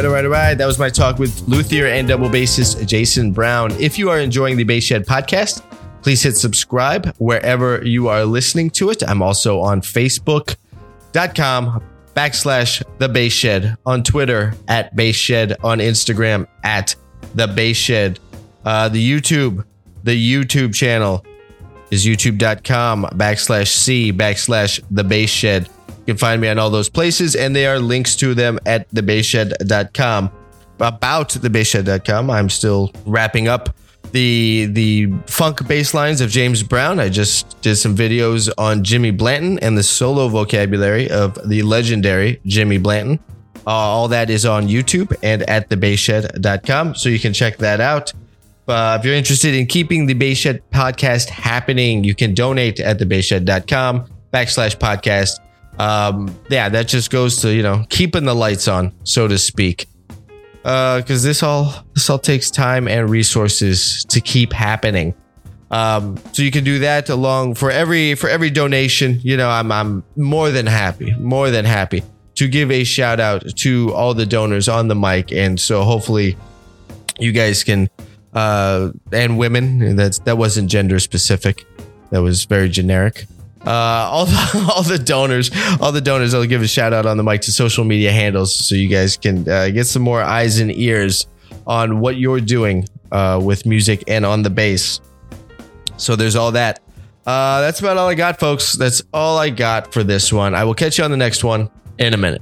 All right, all right. That was my talk with luthier and double bassist Jason Brown. If you are enjoying the Bass Shed podcast, please hit subscribe wherever you are listening to it. I'm also on Facebook.com backslash the Bass Shed, on Twitter at Bass Shed, on Instagram at the Bass Shed, uh, the YouTube, the YouTube channel is youtube.com backslash c backslash the Bass Shed. You can find me on all those places, and there are links to them at thebasshed.com. About thebasshed.com, I'm still wrapping up the the funk bass lines of James Brown. I just did some videos on Jimmy Blanton and the solo vocabulary of the legendary Jimmy Blanton. Uh, all that is on YouTube and at thebasshed.com, so you can check that out. Uh, if you're interested in keeping the Bass Shed podcast happening, you can donate at thebasshed.com backslash podcast. Um, yeah, that just goes to, you know, keeping the lights on, so to speak. Uh, cause this all, this all takes time and resources to keep happening. Um, so you can do that along for every, for every donation, you know, I'm, I'm more than happy, more than happy to give a shout out to all the donors on the mic. And so hopefully you guys can, uh, and women. That's that wasn't gender specific. That was very generic. Uh, all the all the donors, all the donors. I'll give a shout out on the mic to social media handles so you guys can uh, get some more eyes and ears on what you're doing uh, with music and on the bass. So there's all that. Uh, that's about all I got, folks. That's all I got for this one. I will catch you on the next one in a minute.